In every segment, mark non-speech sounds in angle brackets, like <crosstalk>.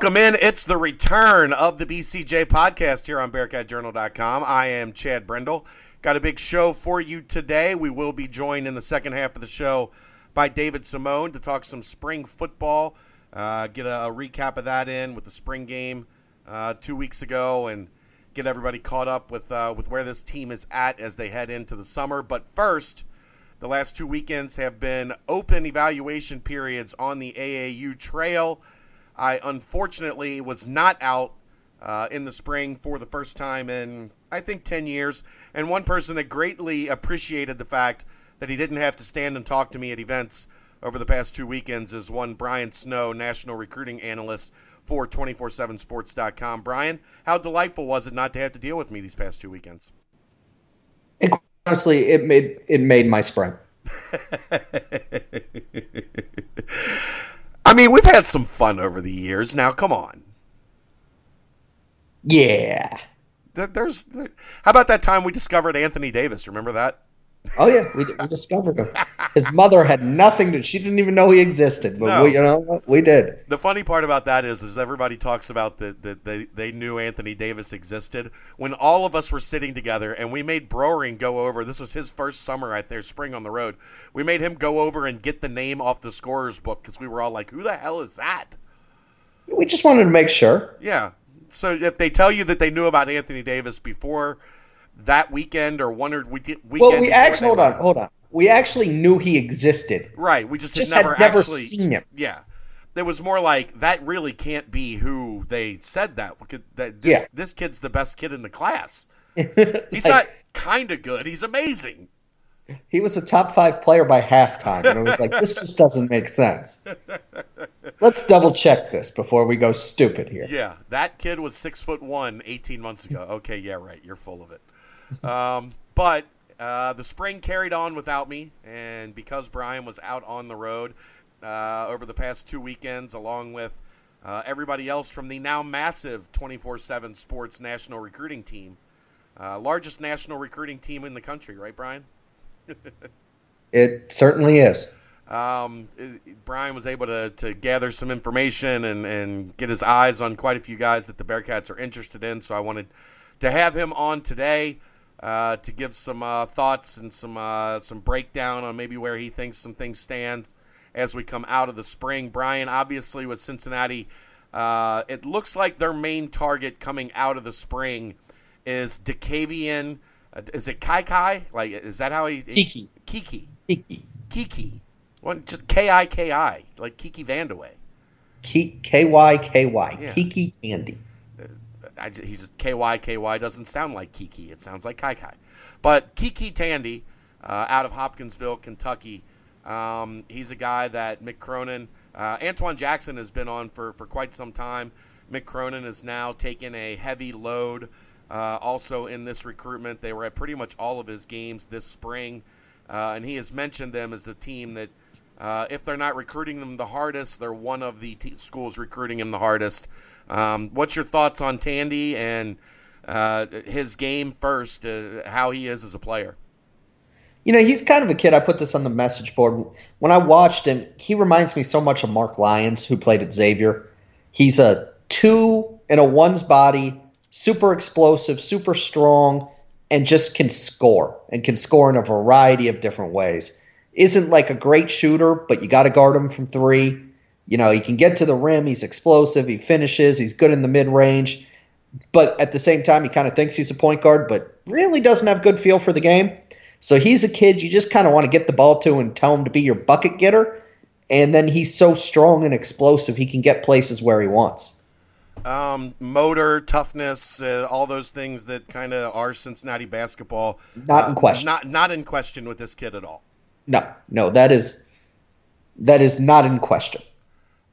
Welcome in. It's the return of the BCJ podcast here on BearcatJournal.com. I am Chad Brendel. Got a big show for you today. We will be joined in the second half of the show by David Simone to talk some spring football, uh, get a, a, recap of that in with the spring game uh, two weeks ago, and get everybody caught up with uh, with where this team is at as they head into the summer. But first, the last two weekends have been open evaluation periods on the AAU trail. I unfortunately was not out uh, in the spring for the first time in, I think, 10 years. And one person that greatly appreciated the fact that he didn't have to stand and talk to me at events over the past two weekends is one Brian Snow, national recruiting analyst for 247sports.com. Brian, how delightful was it not to have to deal with me these past two weekends? It, honestly, it made it made my spring. <laughs> I mean, we've had some fun over the years. Now, come on. Yeah. There's. How about that time we discovered Anthony Davis? Remember that? Oh yeah, we, we discovered him. His mother had nothing to. She didn't even know he existed, but no. we, you know, we did. The funny part about that is, is everybody talks about that the, they they knew Anthony Davis existed when all of us were sitting together and we made Broering go over. This was his first summer out there, spring on the road. We made him go over and get the name off the scorer's book because we were all like, "Who the hell is that?" We just wanted to make sure. Yeah. So if they tell you that they knew about Anthony Davis before that weekend or one or we weekend. Well, we actually hold on, hold on. We actually knew he existed. Right. We just, just had never, had never actually, seen him. Yeah. There was more like that. Really can't be who they said that. That this, yeah. this kid's the best kid in the class. <laughs> He's like, not kind of good. He's amazing. He was a top five player by halftime, and it was like this just doesn't make sense. <laughs> Let's double check this before we go stupid here. Yeah, that kid was six foot one 18 months ago. Okay, yeah, right. You're full of it. Um, but uh, the spring carried on without me, and because Brian was out on the road uh, over the past two weekends, along with uh, everybody else from the now massive 24 7 sports national recruiting team, uh, largest national recruiting team in the country, right, Brian? <laughs> it certainly is. Um, it, Brian was able to, to gather some information and, and get his eyes on quite a few guys that the Bearcats are interested in. So I wanted to have him on today uh, to give some uh, thoughts and some uh, some breakdown on maybe where he thinks some things stand as we come out of the spring. Brian, obviously with Cincinnati, uh, it looks like their main target coming out of the spring is DeCavian. Uh, is it Kai Kai? Like, is that how he? Kiki. Kiki. Kiki. Kiki. One just K I K I, like Kiki Vandeweghe. K Y K Y. Kiki Tandy. I, he just KY doesn't sound like Kiki. It sounds like Kai Kai. But Kiki Tandy uh, out of Hopkinsville, Kentucky. Um, he's a guy that Mick Cronin, uh, Antoine Jackson has been on for, for quite some time. Mick Cronin has now taken a heavy load uh, also in this recruitment. They were at pretty much all of his games this spring. Uh, and he has mentioned them as the team that uh, if they're not recruiting them the hardest, they're one of the t- schools recruiting him the hardest. Um, what's your thoughts on Tandy and uh, his game first, uh, how he is as a player? You know, he's kind of a kid. I put this on the message board. When I watched him, he reminds me so much of Mark Lyons, who played at Xavier. He's a two in a one's body, super explosive, super strong, and just can score and can score in a variety of different ways. Isn't like a great shooter, but you got to guard him from three. You know, he can get to the rim. He's explosive. He finishes. He's good in the mid range. But at the same time, he kind of thinks he's a point guard, but really doesn't have good feel for the game. So he's a kid you just kind of want to get the ball to and tell him to be your bucket getter. And then he's so strong and explosive, he can get places where he wants. Um, motor, toughness, uh, all those things that kind of are Cincinnati basketball. Not in uh, question. Not not in question with this kid at all. No, no, that is that is not in question.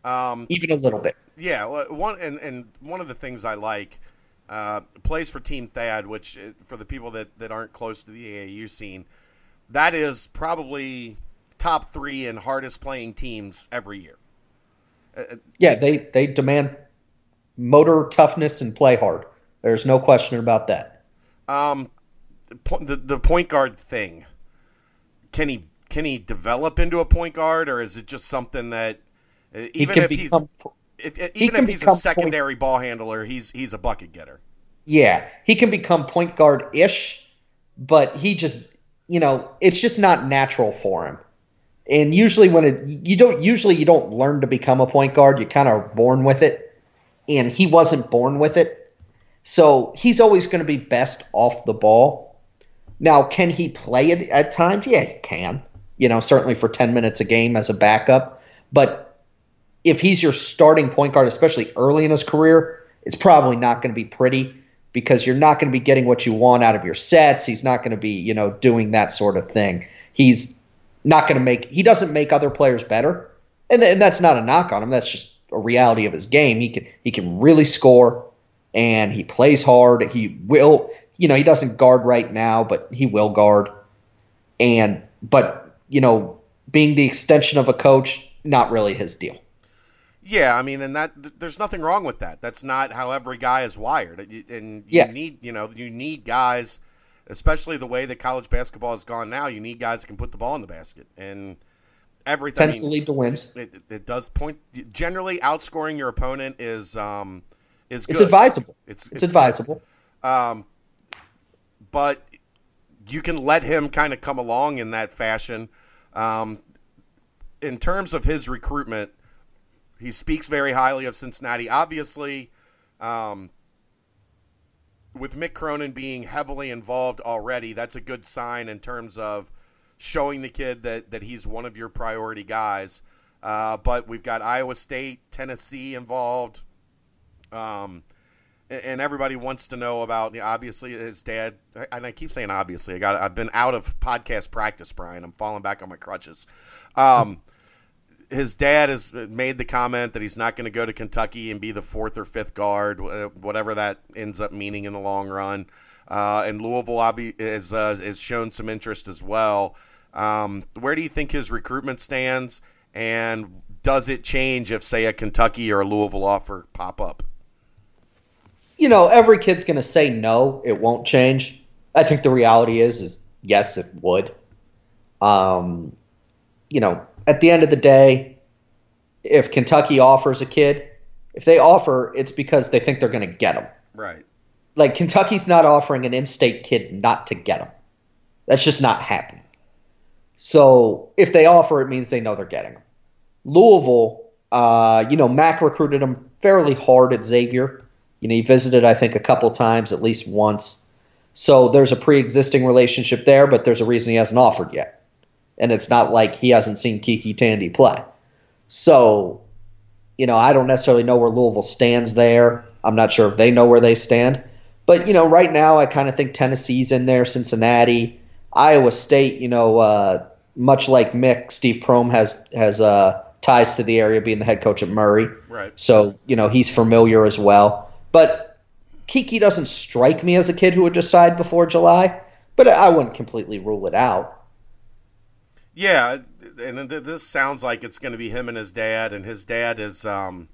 Um, Even a little bit. Yeah, one and, and one of the things I like uh, plays for Team Thad, which uh, for the people that, that aren't close to the AAU scene, that is probably top three and hardest playing teams every year. Uh, uh, yeah, they they demand motor toughness and play hard. There's no question about that. Um, the the point guard thing. Can he can he develop into a point guard, or is it just something that Uh, even uh, he can become, if, even if he's a secondary point, ball handler, he's he's a bucket getter. Yeah, he can become point guard ish, but he just you know it's just not natural for him. And usually when it you don't usually you don't learn to become a point guard, you kind of born with it. And he wasn't born with it. So he's always going to be best off the ball. Now, can he play it at times? Yeah, he can. You know, certainly for 10 minutes a game as a backup. But if he's your starting point guard, especially early in his career, it's probably not going to be pretty because you're not going to be getting what you want out of your sets. He's not going to be, you know, doing that sort of thing. He's not going to make he doesn't make other players better, and, th- and that's not a knock on him. That's just a reality of his game. He can he can really score, and he plays hard. He will, you know, he doesn't guard right now, but he will guard. And but you know, being the extension of a coach, not really his deal. Yeah, I mean, and that there's nothing wrong with that. That's not how every guy is wired, and you yeah. need you know you need guys especially the way that college basketball has gone now. You need guys that can put the ball in the basket, and everything tends I mean, to lead to wins. It, it, does point. Generally, outscoring your opponent is um, is good. It's advisable. It's it's, it's advisable. Um, but you can let him kind of come along in that fashion. Um, in terms of his recruitment, he speaks very highly of Cincinnati. Obviously, um, with Mick Cronin being heavily involved already, that's a good sign in terms of showing the kid that, that he's one of your priority guys. Uh, but we've got Iowa State, Tennessee involved. Um, and everybody wants to know about you know, obviously his dad and I keep saying obviously I got I've been out of podcast practice Brian I'm falling back on my crutches um, his dad has made the comment that he's not going to go to Kentucky and be the fourth or fifth guard, whatever that ends up meaning in the long run. Uh, and Louisville has, uh, has shown some interest as well. Um, where do you think his recruitment stands, and does it change if, say, a Kentucky or a Louisville offer pop up? You know, every kid's going to say no. It won't change. I think the reality is, is yes, it would. Um, you know, at the end of the day, if Kentucky offers a kid, if they offer, it's because they think they're going to get him. Right. Like Kentucky's not offering an in-state kid not to get him. That's just not happening. So if they offer, it means they know they're getting him. Louisville, uh, you know, Mack recruited him fairly hard at Xavier. You know, he visited, I think, a couple times, at least once. So there's a pre-existing relationship there, but there's a reason he hasn't offered yet and it's not like he hasn't seen Kiki Tandy play. So, you know, I don't necessarily know where Louisville stands there. I'm not sure if they know where they stand. But, you know, right now I kind of think Tennessee's in there, Cincinnati, Iowa State, you know, uh, much like Mick, Steve Prohm has has uh, ties to the area being the head coach at Murray. Right. So, you know, he's familiar as well. But Kiki doesn't strike me as a kid who would decide before July, but I wouldn't completely rule it out. Yeah, and this sounds like it's going to be him and his dad, and his dad is. Um,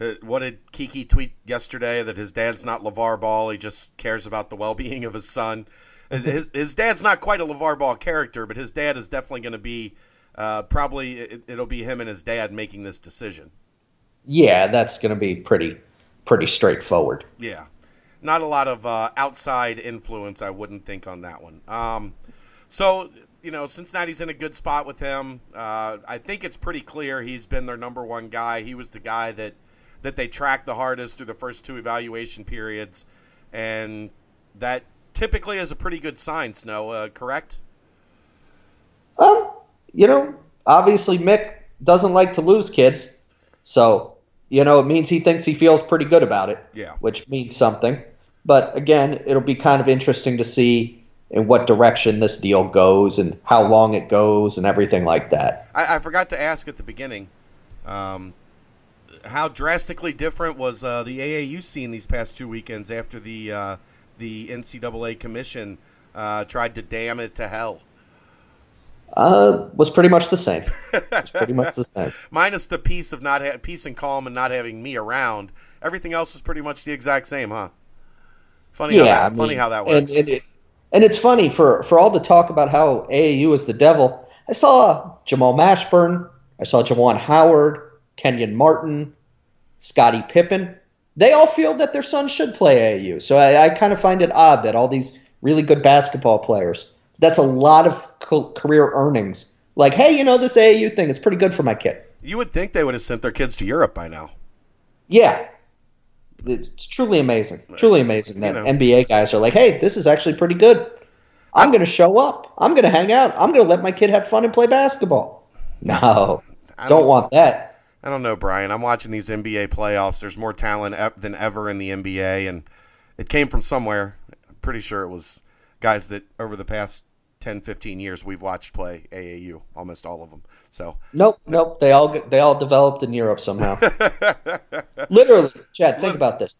uh, what did Kiki tweet yesterday? That his dad's not LeVar Ball. He just cares about the well-being of his son. his his dad's not quite a LeVar Ball character, but his dad is definitely going to be. Uh, probably it, it'll be him and his dad making this decision. Yeah, that's going to be pretty pretty straightforward. Yeah, not a lot of uh, outside influence. I wouldn't think on that one. Um, so you know, Cincinnati's in a good spot with him. Uh, I think it's pretty clear he's been their number one guy. He was the guy that that they tracked the hardest through the first two evaluation periods, and that typically is a pretty good sign. Snow, uh, correct? Um, you know, obviously Mick doesn't like to lose kids, so you know it means he thinks he feels pretty good about it. Yeah, which means something. But again, it'll be kind of interesting to see in what direction this deal goes and how long it goes and everything like that. I, I forgot to ask at the beginning, um, how drastically different was uh, the AAU scene these past two weekends after the uh, the NCAA commission uh, tried to damn it to hell? Uh, was pretty much the same. pretty much the same. <laughs> Minus the peace of not ha- peace and calm and not having me around. Everything else was pretty much the exact same, huh? Funny, yeah, how that, I mean, funny how that works. And, and it, and it's funny for for all the talk about how AAU is the devil. I saw Jamal Mashburn, I saw Juwan Howard, Kenyon Martin, Scottie Pippen, they all feel that their son should play AAU. So I, I kind of find it odd that all these really good basketball players, that's a lot of career earnings. Like, hey, you know, this AAU thing is pretty good for my kid. You would think they would have sent their kids to Europe by now. Yeah. It's truly amazing. Truly amazing that you know. NBA guys are like, hey, this is actually pretty good. I'm going to show up. I'm going to hang out. I'm going to let my kid have fun and play basketball. <laughs> No, don't, don't want that. I don't know, Brian. I'm watching these NBA playoffs. There's more talent than ever in the NBA, and it came from somewhere. I'm pretty sure it was guys that over the past 10, 15 years we've watched play AAU, almost all of them. So nope, nope. They all they all developed in Europe somehow. <laughs> Literally, Chad. Think about this.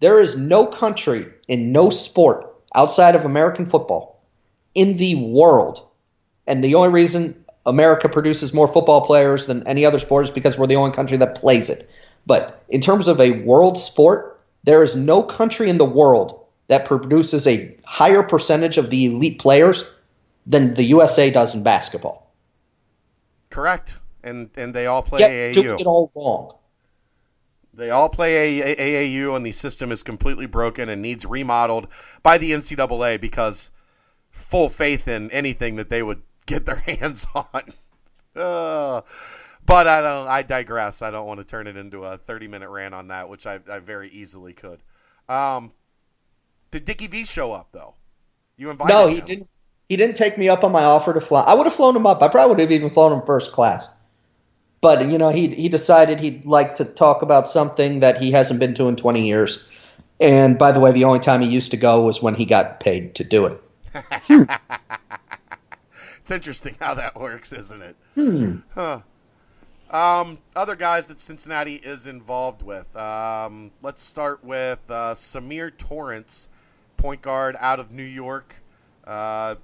There is no country in no sport outside of American football in the world, and the only reason America produces more football players than any other sport is because we're the only country that plays it. But in terms of a world sport, there is no country in the world that produces a higher percentage of the elite players than the USA does in basketball. Correct, and and they all play Yet, AAU. it all wrong. They all play AAU, and the system is completely broken and needs remodeled by the NCAA because full faith in anything that they would get their <laughs> hands on. Uh, but I don't. I digress. I don't want to turn it into a thirty-minute rant on that, which I, I very easily could. Um, did Dickie V show up though? You invited? No, he him. didn't. He didn't take me up on my offer to fly. I would have flown him up. I probably would have even flown him first class. But you know, he he decided he'd like to talk about something that he hasn't been to in 20 years. And by the way, the only time he used to go was when he got paid to do it. <laughs> it's interesting how that works, isn't it? Hmm. Huh. Um, other guys that Cincinnati is involved with. Um, let's start with uh, Samir Torrance, point guard out of New York. Uh,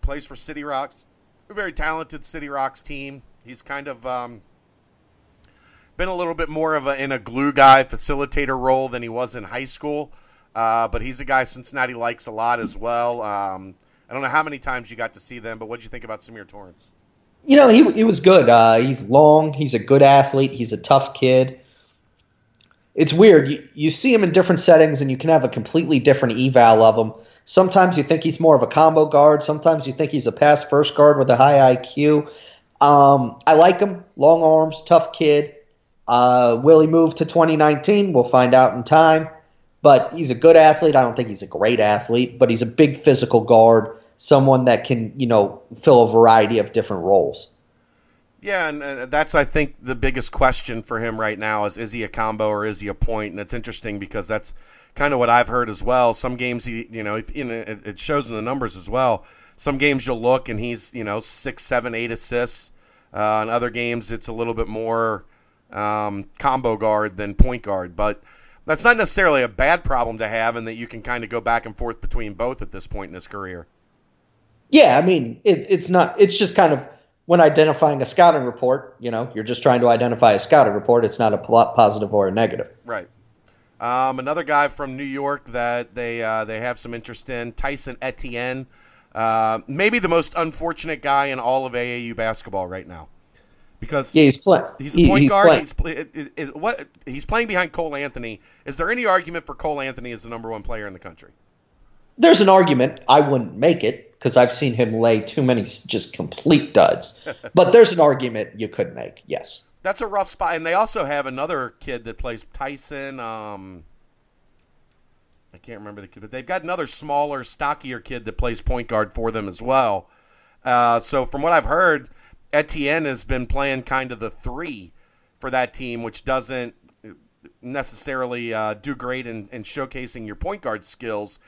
plays for City Rocks, a very talented City Rocks team. He's kind of um, been a little bit more of a in a glue guy, facilitator role than he was in high school. Uh, but he's a guy Cincinnati likes a lot as well. Um, I don't know how many times you got to see them, but what did you think about Samir Torrance? You know, he, he was good. Uh, he's long. He's a good athlete. He's a tough kid. It's weird. You, you see him in different settings, and you can have a completely different eval of him. Sometimes you think he's more of a combo guard. Sometimes you think he's a pass first guard with a high IQ. Um, I like him. Long arms, tough kid. Uh, will he move to 2019? We'll find out in time. But he's a good athlete. I don't think he's a great athlete, but he's a big physical guard, someone that can, you know, fill a variety of different roles. Yeah, and that's I think the biggest question for him right now is is he a combo or is he a point? And it's interesting because that's kind of what I've heard as well. Some games, he, you know, if, you know, it shows in the numbers as well. Some games you'll look and he's, you know, six, seven, eight assists. Uh, in other games, it's a little bit more um, combo guard than point guard. But that's not necessarily a bad problem to have, and that you can kind of go back and forth between both at this point in his career. Yeah, I mean, it, it's not. It's just kind of when identifying a scouting report. You know, you're just trying to identify a scouting report. It's not a positive or a negative. Right. Um, another guy from New York that they uh, they have some interest in, Tyson Etienne. Uh, maybe the most unfortunate guy in all of AAU basketball right now, because yeah, he's playing. He's a point he's guard. He's play, what he's playing behind Cole Anthony. Is there any argument for Cole Anthony as the number one player in the country? There's an argument. I wouldn't make it because I've seen him lay too many just complete duds. <laughs> but there's an argument you could make. Yes that's a rough spot. And they also have another kid that plays Tyson. Um, I can't remember the kid, but they've got another smaller, stockier kid that plays point guard for them as well. Uh, so from what I've heard, Etienne has been playing kind of the three for that team, which doesn't necessarily uh, do great in, in, showcasing your point guard skills.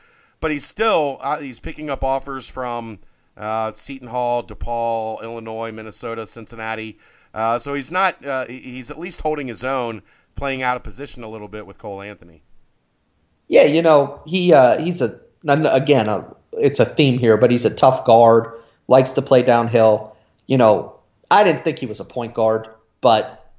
But he's still uh, he's picking up offers from uh, Seton Hall, DePaul, Illinois, Minnesota, Cincinnati. Uh, so he's not. Uh, he's at least holding his own, playing out of position a little bit with Cole Anthony. Yeah, you know he uh, he's a again a, it's a theme here, but he's a tough guard. Likes to play downhill. You know, I didn't think he was a point guard, but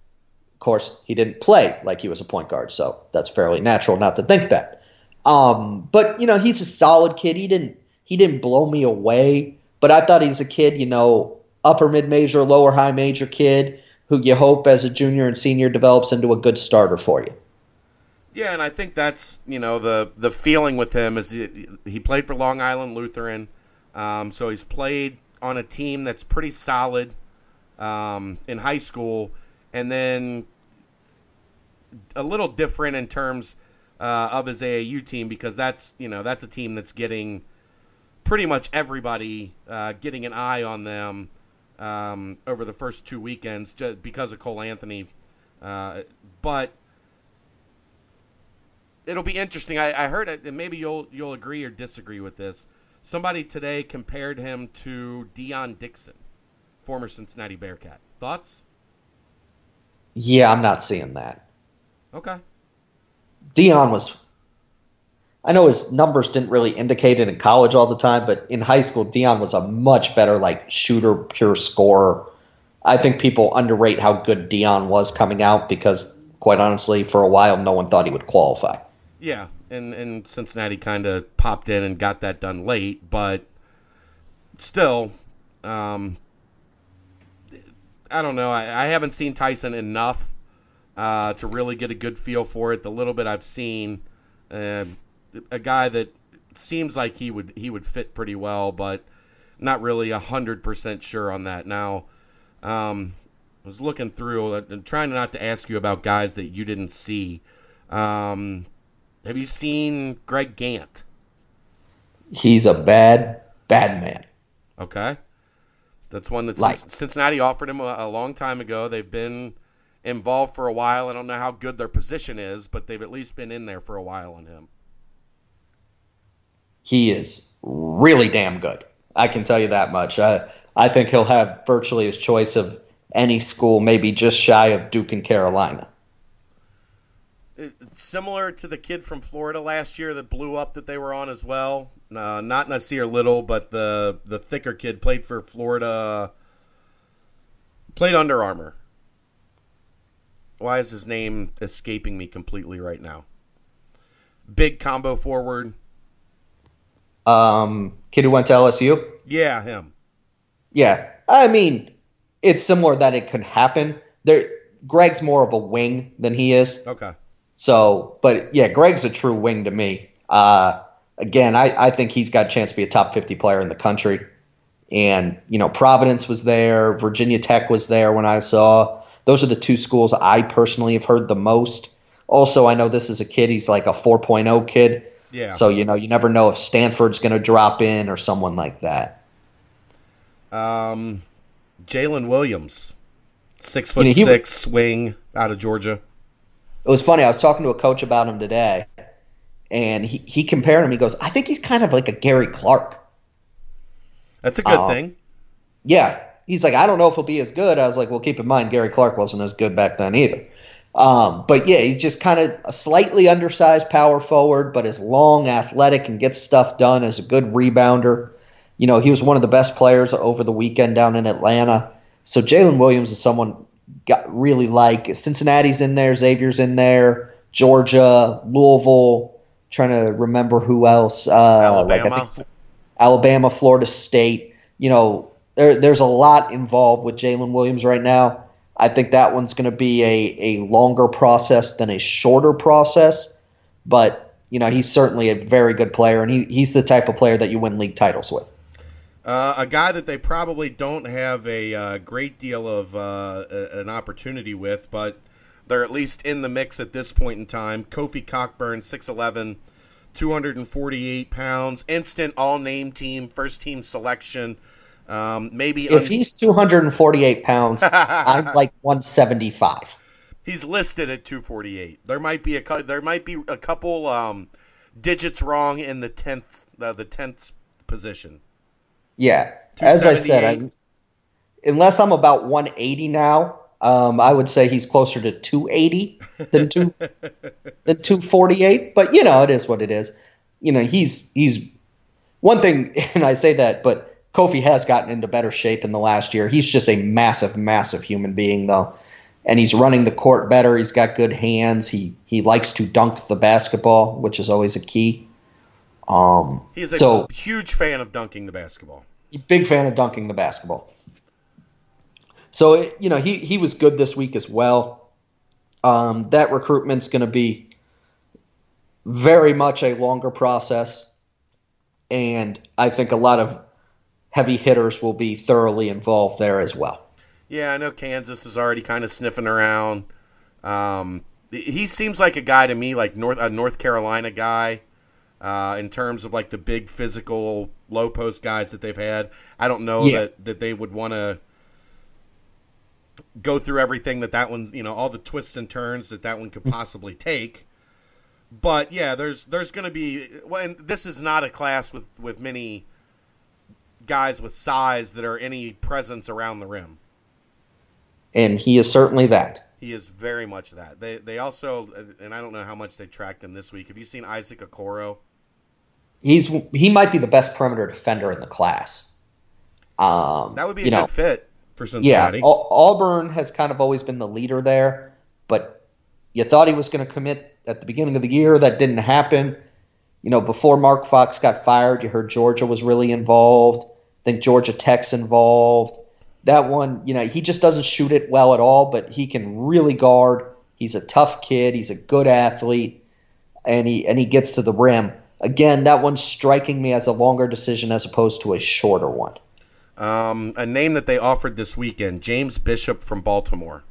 of course he didn't play like he was a point guard, so that's fairly natural not to think that. Um, but you know, he's a solid kid. He didn't he didn't blow me away, but I thought he's a kid. You know, upper mid major, lower high major kid who you hope as a junior and senior develops into a good starter for you. Yeah, and I think that's you know the the feeling with him is he, he played for Long Island Lutheran, um, so he's played on a team that's pretty solid um, in high school, and then a little different in terms uh, of his AAU team because that's you know that's a team that's getting pretty much everybody uh, getting an eye on them um, over the first two weekends just because of Cole Anthony, uh, but it'll be interesting. I, I heard it, and maybe you'll you'll agree or disagree with this. Somebody today compared him to Dion Dixon, former Cincinnati Bearcat. Thoughts? Yeah, I'm not seeing that. Okay. Dion was. I know his numbers didn't really indicate it in college all the time, but in high school, Dion was a much better like shooter, pure scorer. I think people underrate how good Dion was coming out because, quite honestly, for a while, no one thought he would qualify. Yeah, and and Cincinnati kind of popped in and got that done late, but still, um, I don't know. I, I haven't seen Tyson enough uh, to really get a good feel for it. The little bit I've seen, uh, a guy that seems like he would he would fit pretty well, but not really hundred percent sure on that. Now, um, I was looking through and trying not to ask you about guys that you didn't see. Um, have you seen Greg Gantt? He's a bad, bad man. Okay. That's one that Like- Cincinnati offered him a, a long time ago. They've been involved for a while. I don't know how good their position is, but they've at least been in there for a while on him. He is really damn good. I can tell you that much. I, I think he'll have virtually his choice of any school, maybe just shy of Duke and Carolina. It's similar to the kid from Florida last year that blew up that they were on as well. Uh, not Nasir Little, but the the thicker kid played for Florida. Played Under Armour. Why is his name escaping me completely right now? Big combo forward. Um, kid who went to LSU? Yeah, him. Yeah. I mean, it's similar that it could happen. There, Greg's more of a wing than he is. Okay. So, but yeah, Greg's a true wing to me. Uh, again, I, I think he's got a chance to be a top 50 player in the country. And, you know, Providence was there, Virginia Tech was there when I saw. Those are the two schools I personally have heard the most. Also, I know this is a kid, he's like a 4.0 kid. Yeah. So, you know, you never know if Stanford's going to drop in or someone like that. Um, Jalen Williams, six foot know, he- six, swing out of Georgia. It was funny. I was talking to a coach about him today, and he, he compared him. He goes, I think he's kind of like a Gary Clark. That's a good Oh. thing. Yeah. He's like, I don't know if he'll be as good. I was like, well, keep in mind, Gary Clark wasn't as good back then either. Um, but yeah, he's just kind of a slightly undersized power forward, but is long, athletic, and gets stuff done as a good rebounder. You know, he was one of the best players over the weekend down in Atlanta. So Jalen Williams is someone got really like. Cincinnati's in there, Xavier's in there, Georgia, Louisville. Trying to remember who else. Uh, Like I Alabama. think Alabama, Florida State. You know, there, there's a lot involved with Jalen Williams right now. I think that one's going to be a, a longer process than a shorter process. But, you know, he's certainly a very good player, and he, he's the type of player that you win league titles with. Uh, a guy that they probably don't have a uh, great deal of uh, an opportunity with, but they're at least in the mix at this point in time. Kofi Cockburn, 6'11, 248 pounds, instant all name team, first team selection. Um, maybe If un- he's 248 pounds, <laughs> I'm like 175. he's listed at 248. There might be a there might be a couple um, digits wrong in the tenth uh, the tenth position. Yeah. As I said, I, unless I'm about 180 now, um, I would say he's closer to 280 than two <laughs> than 248. But you know, it is what it is. You know, he's he's one thing, <laughs> and I say that, but Kofi has gotten into better shape in the last year. He's just a massive, massive human being, though, and he's running the court better. He's got good hands. He he likes to dunk the basketball, which is always a key. Um, He's a so huge fan of dunking the basketball. big fan of dunking the basketball. So you know he he was good this week as well. Um, that recruitment's going to be very much a longer process, and I think a lot of heavy hitters will be thoroughly involved there as well. Yeah, I know Kansas is already kind of sniffing around. Um, he seems like a guy to me, like North a North Carolina guy, uh, in terms of like the big physical low post guys that they've had. I don't know yeah. that that they would want to go through everything that that one, you know, all the twists and turns that that one could possibly take. But yeah, there's there's going to be. Well, and this is not a class with with many guys with size that are any presence around the rim. And he is certainly that. He is very much that. They they also and I don't know how much they tracked him this week. Have you seen Isaac Okoro? He's he might be the best perimeter defender in the class. Um, that would be a good know, fit for Cincinnati. Yeah, Auburn has kind of always been the leader there, but you thought he was going to commit at the beginning of the year. That didn't happen. You know, before Mark Fox got fired, you heard Georgia was really involved. Think Georgia Tech's involved that one, you know, he just doesn't shoot it well at all, but he can really guard. He's a tough kid. He's a good athlete, and he and he gets to the rim. Again, that one's striking me as a longer decision as opposed to a shorter one. Um, a name that they offered this weekend, James Bishop from Baltimore,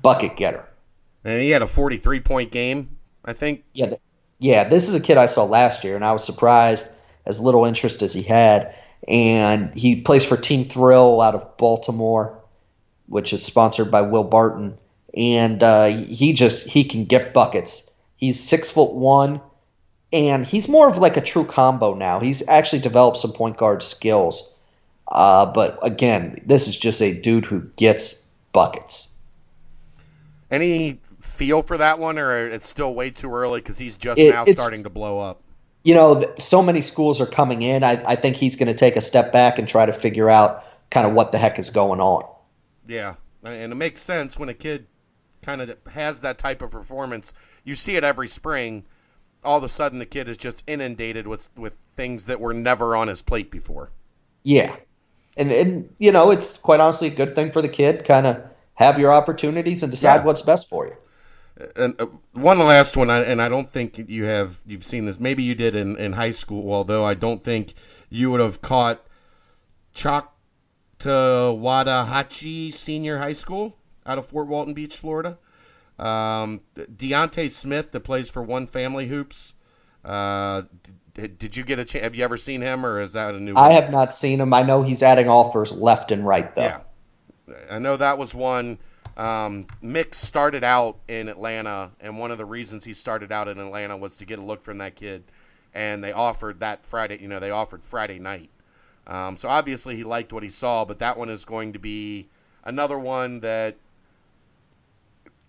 bucket getter, and he had a forty-three point game, I think. Yeah, yeah. This is a kid I saw last year, and I was surprised as little interest as he had and he plays for Team Thrill out of Baltimore, which is sponsored by Will Barton. And uh, he just he can get buckets. He's six foot one, and he's more of like a true combo now. He's actually developed some point guard skills. Uh, but again, this is just a dude who gets buckets. Any feel for that one, or it's still way too early because he's just it, now starting to blow up? You know, so many schools are coming in. I, I think he's going to take a step back and try to figure out kind of what the heck is going on. Yeah, and it makes sense when a kid kind of has that type of performance. You see it every spring. All of a sudden, the kid is just inundated with with things that were never on his plate before. Yeah, and and you know, it's quite honestly a good thing for the kid. Kind of have your opportunities and decide yeah. what's best for you uh, one last one, and I don't think you have you've seen this. Maybe you did in, in high school, although I don't think you would have caught Choctawhatchee Senior High School out of Fort Walton Beach, Florida. Um, Deontay Smith that plays for One Family Hoops. Uh, did, did you get a chance? Have you ever seen him, or is that a new? I one? have not seen him. I know he's adding offers left and right, though. Yeah, I know that was one um, Mick started out in Atlanta, and one of the reasons he started out in Atlanta was to get a look from that kid. And they offered that Friday, you know, they offered Friday night. Um, so obviously he liked what he saw, but that one is going to be another one that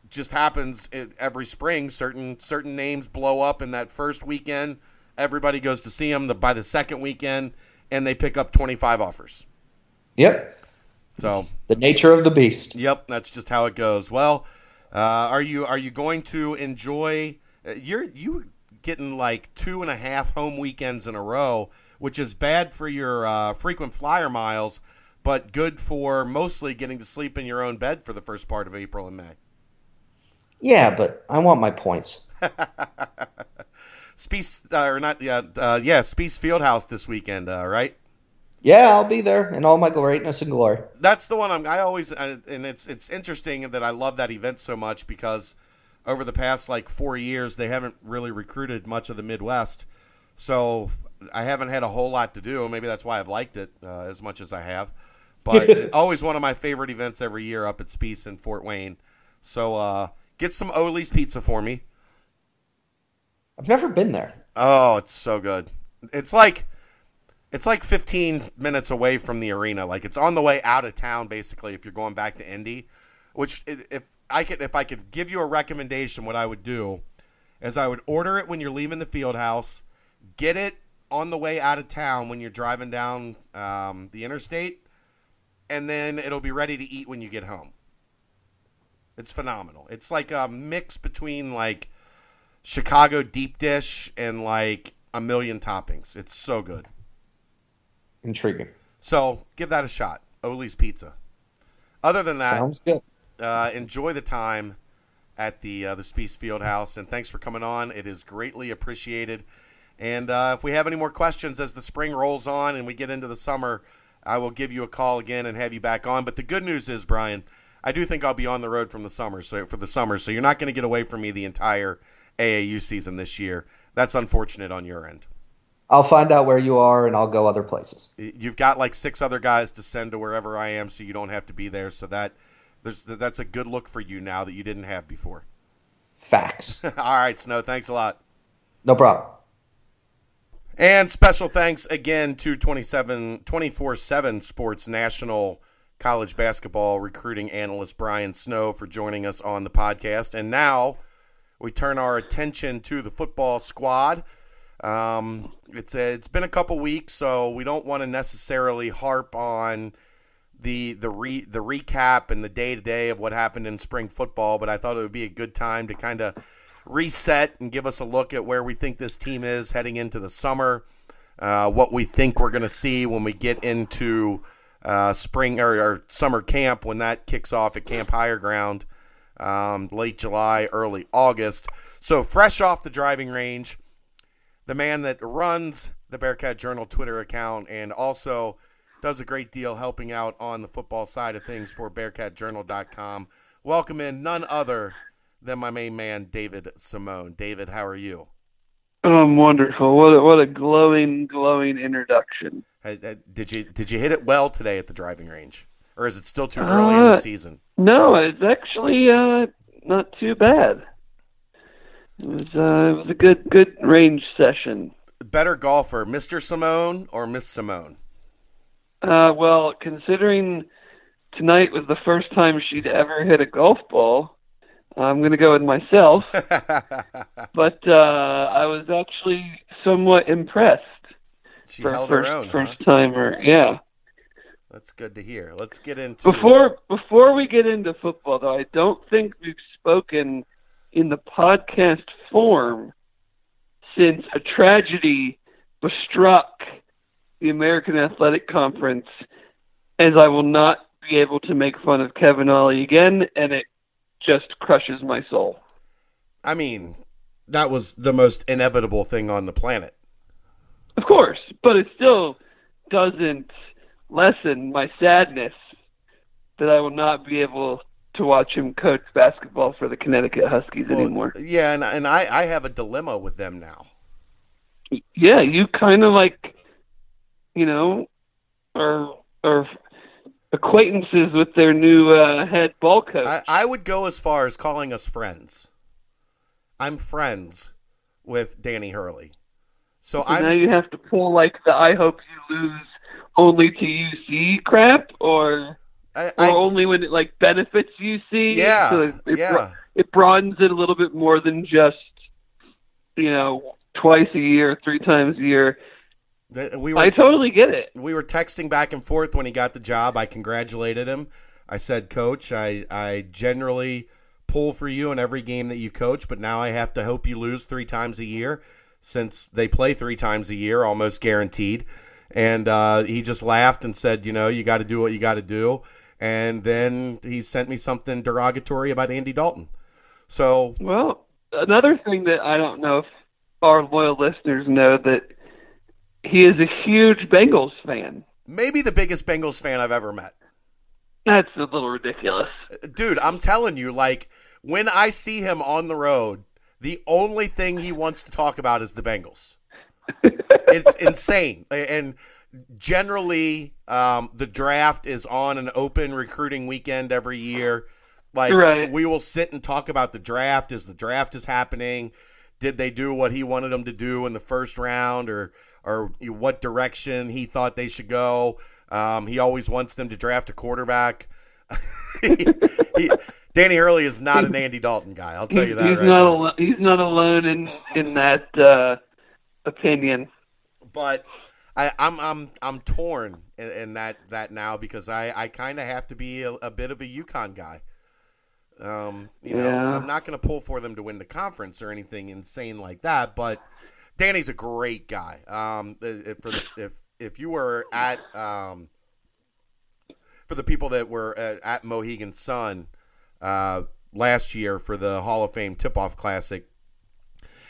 just happens every spring. Certain certain names blow up in that first weekend. Everybody goes to see them. The, by the second weekend, and they pick up 25 offers. Yep. So it's the nature of the beast. Yep, that's just how it goes. Well, uh, are you are you going to enjoy? Uh, you're you getting like two and a half home weekends in a row, which is bad for your uh, frequent flyer miles, but good for mostly getting to sleep in your own bed for the first part of April and May. Yeah, but I want my points. <laughs> Spiece uh, or not? Yeah, uh, yeah, Spiece Fieldhouse this weekend, uh, right? Yeah, I'll be there in all my greatness and glory. That's the one I'm. I always and it's it's interesting that I love that event so much because over the past like four years they haven't really recruited much of the Midwest, so I haven't had a whole lot to do. Maybe that's why I've liked it uh, as much as I have. But <laughs> always one of my favorite events every year up at Spiece in Fort Wayne. So uh, get some Oli's pizza for me. I've never been there. Oh, it's so good. It's like it's like 15 minutes away from the arena. Like it's on the way out of town, basically. If you're going back to Indy, which if I could, if I could give you a recommendation, what I would do is I would order it when you're leaving the field house, get it on the way out of town when you're driving down um, the interstate, and then it'll be ready to eat when you get home. It's phenomenal. It's like a mix between like Chicago deep dish and like a million toppings. It's so good. Intriguing. So give that a shot. Oli's Pizza. Other than that, Sounds good. uh, enjoy the time at the uh, the Spiece Fieldhouse, and thanks for coming on. It is greatly appreciated. And uh, if we have any more questions as the spring rolls on and we get into the summer, I will give you a call again and have you back on. But the good news is, Brian, I do think I'll be on the road from the summer, so for the summer, so you're not going to get away from me the entire AAU season this year. That's unfortunate on your end. I'll find out where you are and I'll go other places. You've got like six other guys to send to wherever I am, so you don't have to be there. So that there's that's a good look for you now that you didn't have before. Facts. <laughs> All right, Snow. Thanks a lot. No problem. And special thanks again to 27 24/7 Sports National College Basketball recruiting analyst Brian Snow for joining us on the podcast. And now we turn our attention to the football squad. Um, it's a, it's been a couple weeks, so we don't want to necessarily harp on the the re, the recap and the day to day of what happened in spring football. But I thought it would be a good time to kind of reset and give us a look at where we think this team is heading into the summer, uh, what we think we're going to see when we get into uh, spring or, or, summer camp when that kicks off at Camp Higher Ground um, late July, early August. So fresh off the driving range, the man that runs the Bearcat Journal Twitter account and also does a great deal helping out on the football side of things for BearcatJournal.com. Welcome in none other than my main man, David Simone. David, how are you? Um, wonderful. What a, what a glowing, glowing introduction. Uh, uh, did you did you hit it well today at the driving range, or is it still too early uh, in the season? No, it's actually uh, not too bad. It was uh, it was a good good range session. Better golfer, Mr. Simone or Miss Simone? Uh, well, considering tonight was the first time she'd ever hit a golf ball, I'm going to go with myself. <laughs> but uh, I was actually somewhat impressed. She for held first, her own. First huh? timer, yeah. That's good to hear. Let's get into before before we get into football, though. I don't think we've spoken in the podcast form since a tragedy struck the American Athletic Conference, as I will not be able to make fun of Kevin Ollie again, and it just crushes my soul. I mean, that was the most inevitable thing on the planet. Of course, but it still doesn't lessen my sadness that I will not be able to watch him coach basketball for the Connecticut Huskies Well, anymore. Yeah, and and I I have a dilemma with them now. Yeah, you kind of like, you know, are are acquaintances with their new uh, head ball coach. I, I would go as far as calling us friends. I'm friends with Danny Hurley. So So I'm now you have to pull like the "I hope you lose only to UC" crap, or I, or I, only when it like benefits UC. yeah, So it, it, yeah. bro- it broadens it a little bit more than just you know twice a year, three times a year. We were I totally get it. we were texting back and forth when he got the job. I congratulated him. I said, "Coach, I I generally pull for you in every game that you coach, but now I have to hope you lose three times a year since they play three times a year, almost guaranteed." And uh, he just laughed and said, "You know, you got to do what you got to do." And then he sent me something derogatory about Andy Dalton. So Well, another thing that I don't know if our loyal listeners know that he is a huge Bengals fan. maybe the biggest Bengals fan I've ever met. That's a little ridiculous. dude i'm telling you like when i see him on the road the only thing he wants to talk about is the bengals <laughs> it's insane and generally um, the draft is on an open recruiting weekend every year like Right. we will sit and talk about the draft as the draft is happening did they do what he wanted them to do in the first round or or what direction he thought they should go um, he always wants them to draft a quarterback <laughs> he, he, Danny Hurley is not an Andy Dalton guy. I'll tell you that he's right not alone. He's not alone in in that uh, opinion. But I, I'm I'm I'm torn in, in that that now because I I kind of have to be a, a bit of a UConn guy. Um, you know, Yeah. I'm not going to pull for them to win the conference or anything insane like that, but Danny's a great guy. Um, if for the, if if you were at um, for the people that were at, at Mohegan Sun uh, last year for the Hall of Fame Tip Off Classic,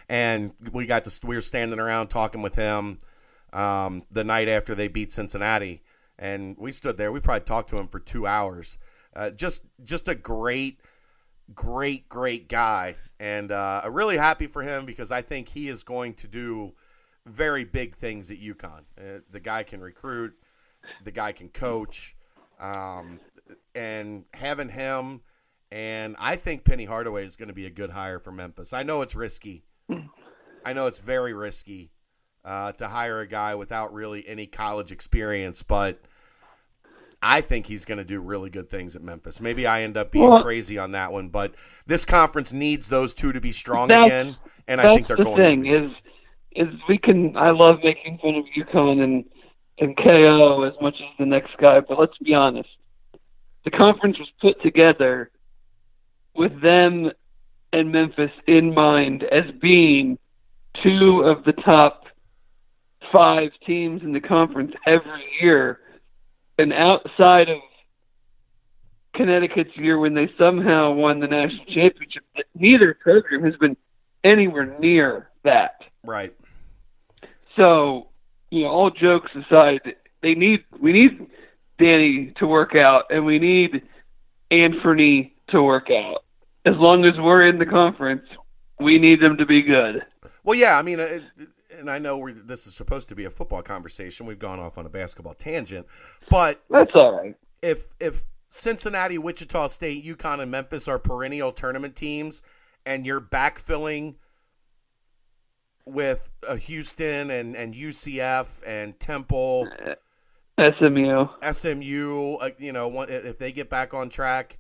and we got to we were standing around talking with him um, the night after they beat Cincinnati, and we stood there. We probably talked to him for two hours. Uh, just just a great, great, great guy, and uh, I'm really happy for him because I think he is going to do very big things at UConn. Uh, the guy can recruit, the guy can coach, um, and having him. And I think Penny Hardaway is going to be a good hire for Memphis. I know it's risky. I know it's very risky uh, to hire a guy without really any college experience, but I think he's going to do really good things at Memphis. Maybe I end up being Well- crazy on that one, but this conference needs those two to be strong again, and I think they're the going. thing to be. is is we can. I love making fun of UConn and and KO as much as the next guy, but let's be honest. The conference was put together with them and Memphis in mind as being two of the top five teams in the conference every year. And outside of Connecticut's year when they somehow won the national championship, neither program has been anywhere near that. right. So, you know, all jokes aside, they need we need Danny to work out, and we need Anthony to work out. As long as we're in the conference, we need them to be good. Well, yeah, I mean, uh, and I know we're, this is supposed to be a football conversation. We've gone off on a basketball tangent, but That's all right. if if Cincinnati, Wichita State, UConn, and Memphis are perennial tournament teams, and you're backfilling with uh, Houston and and UCF and Temple, SMU. SMU, uh, you know, one- if they get back on track,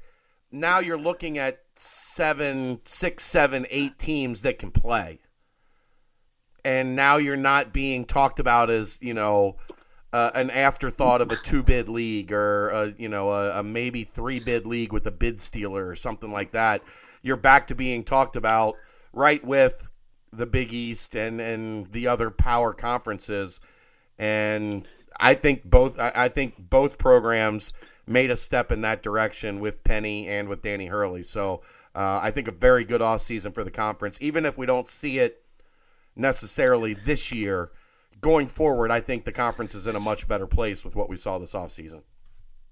now you're looking at seven, six, seven, eight teams that can play. And now you're not being talked about as, you know, uh, an afterthought of a two bid league or, a, you know, a, a maybe three bid league with a bid stealer or something like that. You're back to being talked about right with the Big East and, and the other power conferences. And I think both I, I think both programs made a step in that direction with Penny and with Danny Hurley. So uh, I think a very good off season for the conference. Even if we don't see it necessarily this year, going forward, I think the conference is in a much better place with what we saw this off season.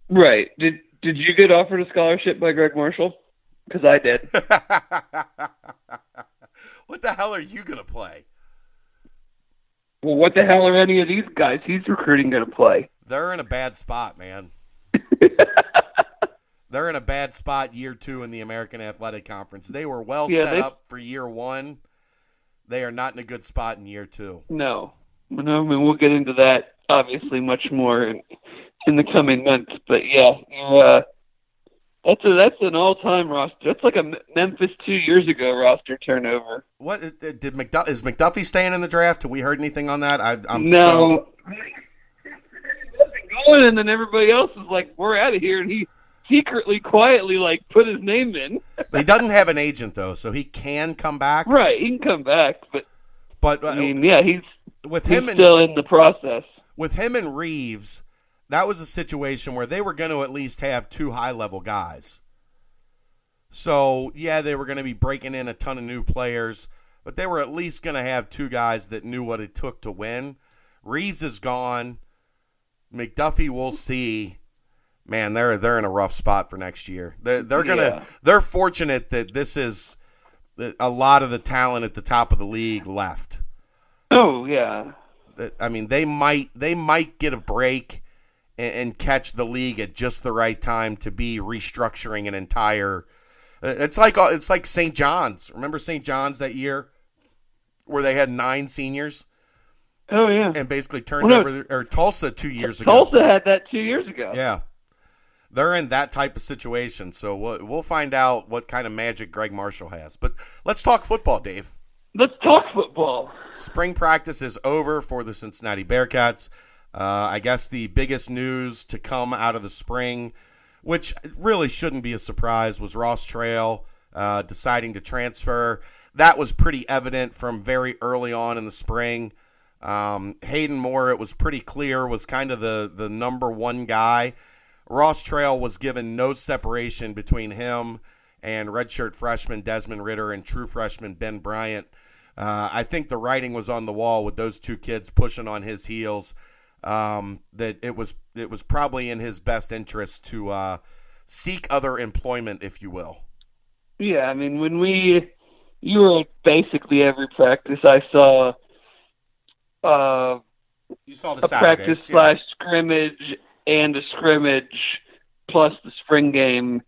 Right. Did Did you get offered a scholarship by Gregg Marshall? Because I did. <laughs> what the hell are you gonna play? Well, what the hell are any of these guys he's recruiting going to play? They're in a bad spot, man. <laughs> They're in a bad spot year two in the American Athletic Conference. They were well Yeah, set they- up for year one. They are not in a good spot in year two. No, no. I mean, we'll get into that obviously much more in, in the coming months. But yeah, uh, that's a that's an all time roster. That's like a Memphis two years ago roster turnover. What uh, did McDuff is McDuffie staying in the draft? Have we heard anything on that? I, I'm so no, wasn't going, and then everybody else is like, "We're out of here," and he secretly, quietly, like put his name in. he doesn't have an agent though, so he can come back. right, he can come back, but But uh, I mean, yeah, he's with he's him and still in the process. with him and Reeves, that was a situation where they were going to at least have two high level guys. So, yeah, they were going to be breaking in a ton of new players, but they were at least going to have two guys that knew what it took to win. Reeves is gone. McDuffie, we'll see. Man, they're they're in a rough spot for next year. They're, they're gonna Yeah. they're fortunate that this is a lot of the talent at the top of the league left Oh yeah, I mean, they might they might get a break and, and catch the league at just the right time to be restructuring an entire. uh, It's like it's like St. John's. Remember St. John's that year where they had nine seniors oh yeah. and basically turned Well, no, over or Tulsa two years ago. Tulsa had that two years ago. Yeah. They're in that type of situation, so we'll, we'll find out what kind of magic Gregg Marshall has. But let's talk football, Dave. Let's talk football. spring practice is over for the Cincinnati Bearcats. Uh, I guess the biggest news to come out of the spring, which really shouldn't be a surprise, was Ross Trail uh, deciding to transfer. That was pretty evident from very early on in the spring. Um, Hayden Moore, it was pretty clear, was kind of the, the number one guy. Ross Trail was given no separation between him and redshirt freshman Desmond Ridder and true freshman Ben Bryant. Uh, I think the writing was on the wall with those two kids pushing on his heels. Um, that it was it was probably in his best interest to uh, seek other employment, if you will. Yeah, I mean, when we you were basically every practice, I saw uh, You saw the a Saturdays, practice yeah. slash scrimmage and a scrimmage plus the spring game.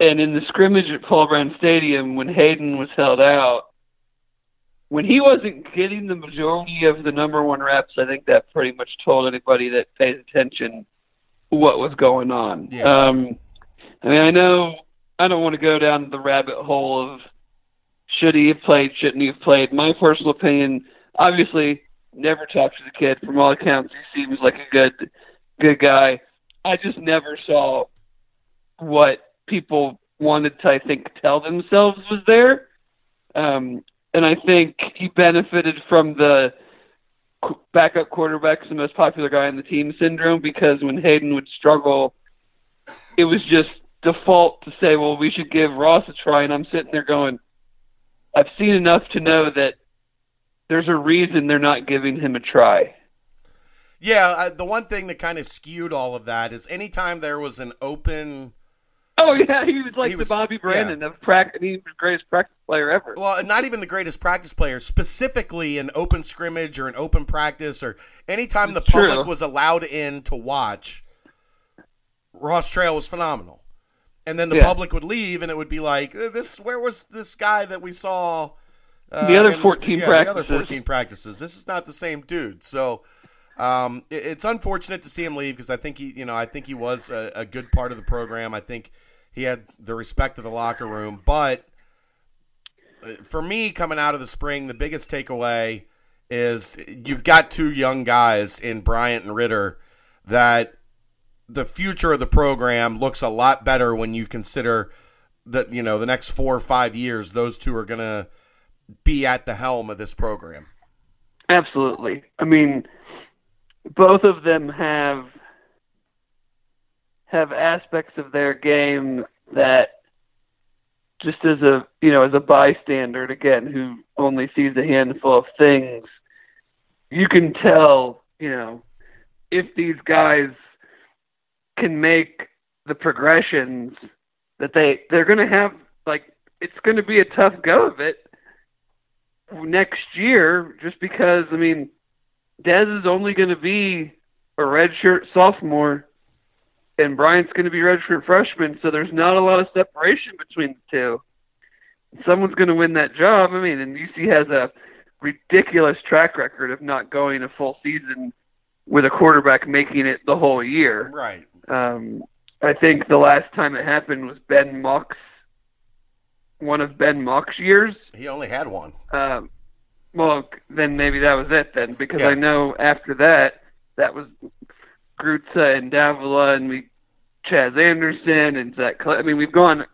And in the scrimmage at Paul Brown Stadium, when Hayden was held out, when he wasn't getting the majority of the number one reps, I think that pretty much told anybody that pays attention what was going on. Yeah. Um, I mean, I know I don't want to go down the rabbit hole of should he have played, shouldn't he have played. My personal opinion, obviously, never talked to the kid. From all accounts, he seems like a good, good guy. I just never saw what people wanted to, I think, tell themselves was there. Um, and I think he benefited from the backup quarterback's the most popular guy on the team syndrome because when Hayden would struggle, it was just default to say, well, we should give Ross a try. And I'm sitting there going, I've seen enough to know that there's a reason they're not giving him a try. Yeah, I, the one thing that kind of skewed all of that is anytime there was an open, Oh yeah, he was like He was- the Bobby Brandon of practice. He was the greatest practice player ever. well, not even the greatest practice player, specifically an open scrimmage or an open practice, or anytime the true. public was allowed in to watch, Ross Trail was phenomenal. And then the Yeah. public would leave, and it would be like, "Uh, "This, where was this guy that we saw?" Uh, The other in 14 yeah, the other fourteen practices. This is not the same dude. So, um, it- it's unfortunate to see him leave because I think he, you know, I think he was a, a good part of the program. I think he had the respect of the locker room, but uh, for me, coming out of the spring, the biggest takeaway is you've got two young guys in Bryant and Ridder that the future of the program looks a lot better when you consider that you know the next four or five years those two are going to be at the helm of this program. Absolutely. I mean, both of them have have aspects of their game that just as a you know as a bystander again who only sees a handful of things you can tell you know if these guys can make the progressions that they they're going to have like it's going to be a tough go of it next year just because I mean Dez is only going to be a redshirt sophomore and Bryant's going to be redshirt freshman, so there's not a lot of separation between the two. Someone's going to win that job. I mean, and UC has a ridiculous track record of not going a full season with a quarterback making it the whole year. Right. Um, I think the last time it happened was Ben Mauk's one of Ben Mauk's years. He only had one. Um, well, then maybe that was it then, because Yeah. I know after that, that was Grutza and Davila and we Chazz Anderson and Zach. Cle- I mean, we've gone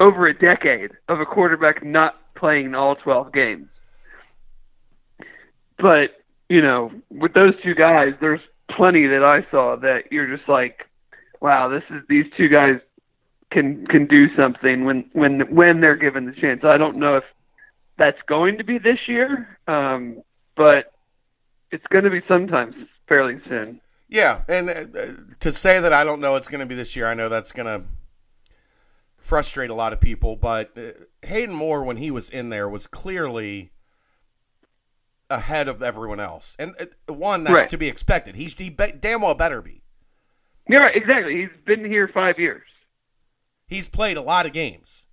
over a decade of a quarterback not playing all 12 games. But you know, with those two guys, there's plenty that I saw that you're just like, wow, this is these two guys can can do something when when when they're given the chance. I don't know if that's going to be this year, um, but it's going to be sometimes fairly soon. Yeah, and uh, to say that I don't know it's going to be this year, I know that's going to frustrate a lot of people. But uh, Hayden Moore, when he was in there, was clearly ahead of everyone else, and uh, one that's Right. to be expected. He's he damn well better be. Yeah, exactly. He's been here five years. He's played a lot of games,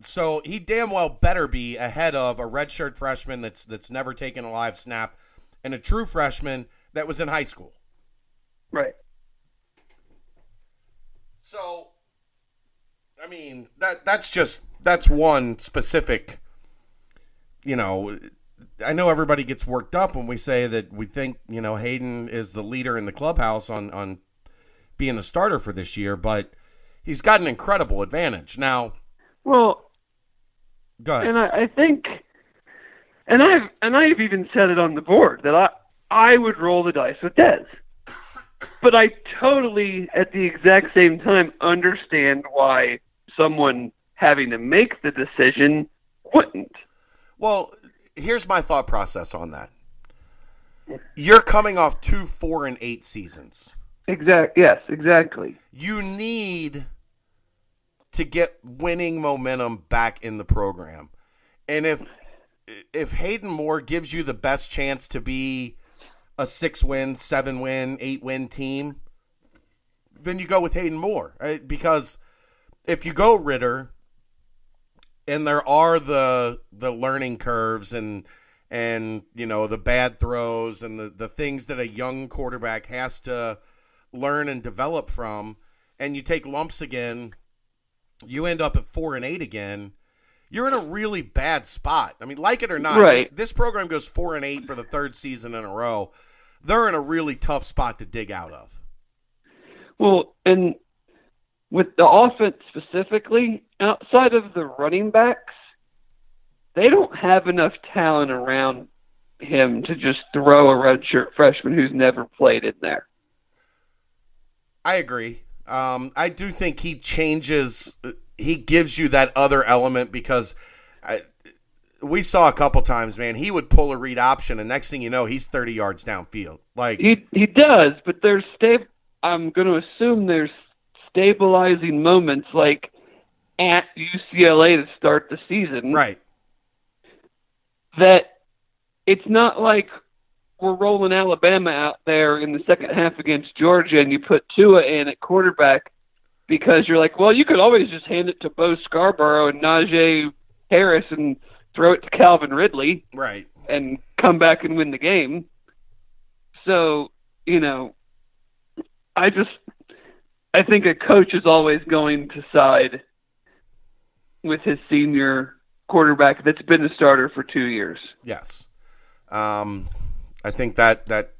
so he damn well better be ahead of a redshirt freshman that's that's never taken a live snap, and a true freshman that was in high school. Right. So, I mean that that's just that's one specific. You know, I know everybody gets worked up when we say that we think you know Hayden is the leader in the clubhouse on on being the starter for this year, but he's got an incredible advantage now. Well, and I, I think, and I've and I've even said it on the board that I I would roll the dice with Dez. <laughs> but I totally, at the exact same time, understand why someone having to make the decision wouldn't. Well, here's my thought process on that. You're coming off two four and eight seasons. Exact. Yes, exactly. You need to get winning momentum back in the program, and if if Hayden Moore gives you the best chance to be a six win, seven win, eight win team, then you go with Hayden Moore. Right? Because if you go Ridder, and there are the the learning curves and and you know the bad throws and the, the things that a young quarterback has to learn and develop from and you take lumps again you end up at four and eight again you're in a really bad spot i mean like it or not Right. this, this program goes four and eight for the third season in a row they're in a really tough spot to dig out of Well, and with the offense specifically, outside of the running backs, they don't have enough talent around him to just throw a redshirt freshman who's never played in there. I agree. Um, I do think he changes. He gives you that other element because I, we saw a couple times, man. He would pull a read option, and next thing you know, he's thirty yards downfield. Like, He he does, but there's sta- I'm going to assume there's stabilizing moments like at UCLA to start the season. right? that it's not like we're rolling Alabama out there in the second half against Georgia and you put Tua in at quarterback because you're like, well, you could always just hand it to Bo Scarborough and Najee Harris and throw it to Calvin Ridley Right. and come back and win the game. So, you know, I just I think a coach is always going to side with his senior quarterback that's been a starter for 2 years. Yes. Um, I think that that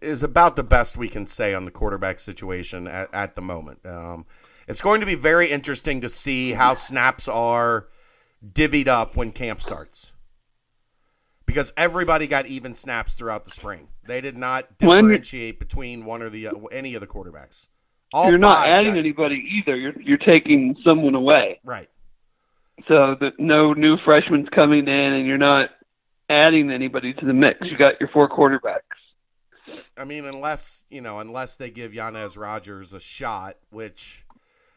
is about the best we can say on the quarterback situation at, at the moment. Um, it's going to be very interesting to see how snaps are divvied up when camp starts. Because everybody got even snaps throughout the spring. They did not differentiate between one or the any of the quarterbacks. All you're not adding anybody either. You're you're taking someone away. right. So that no new freshmen coming in, and you're not adding anybody to the mix. You got your four quarterbacks. I mean, unless you know, unless they give Yanez Rogers a shot, which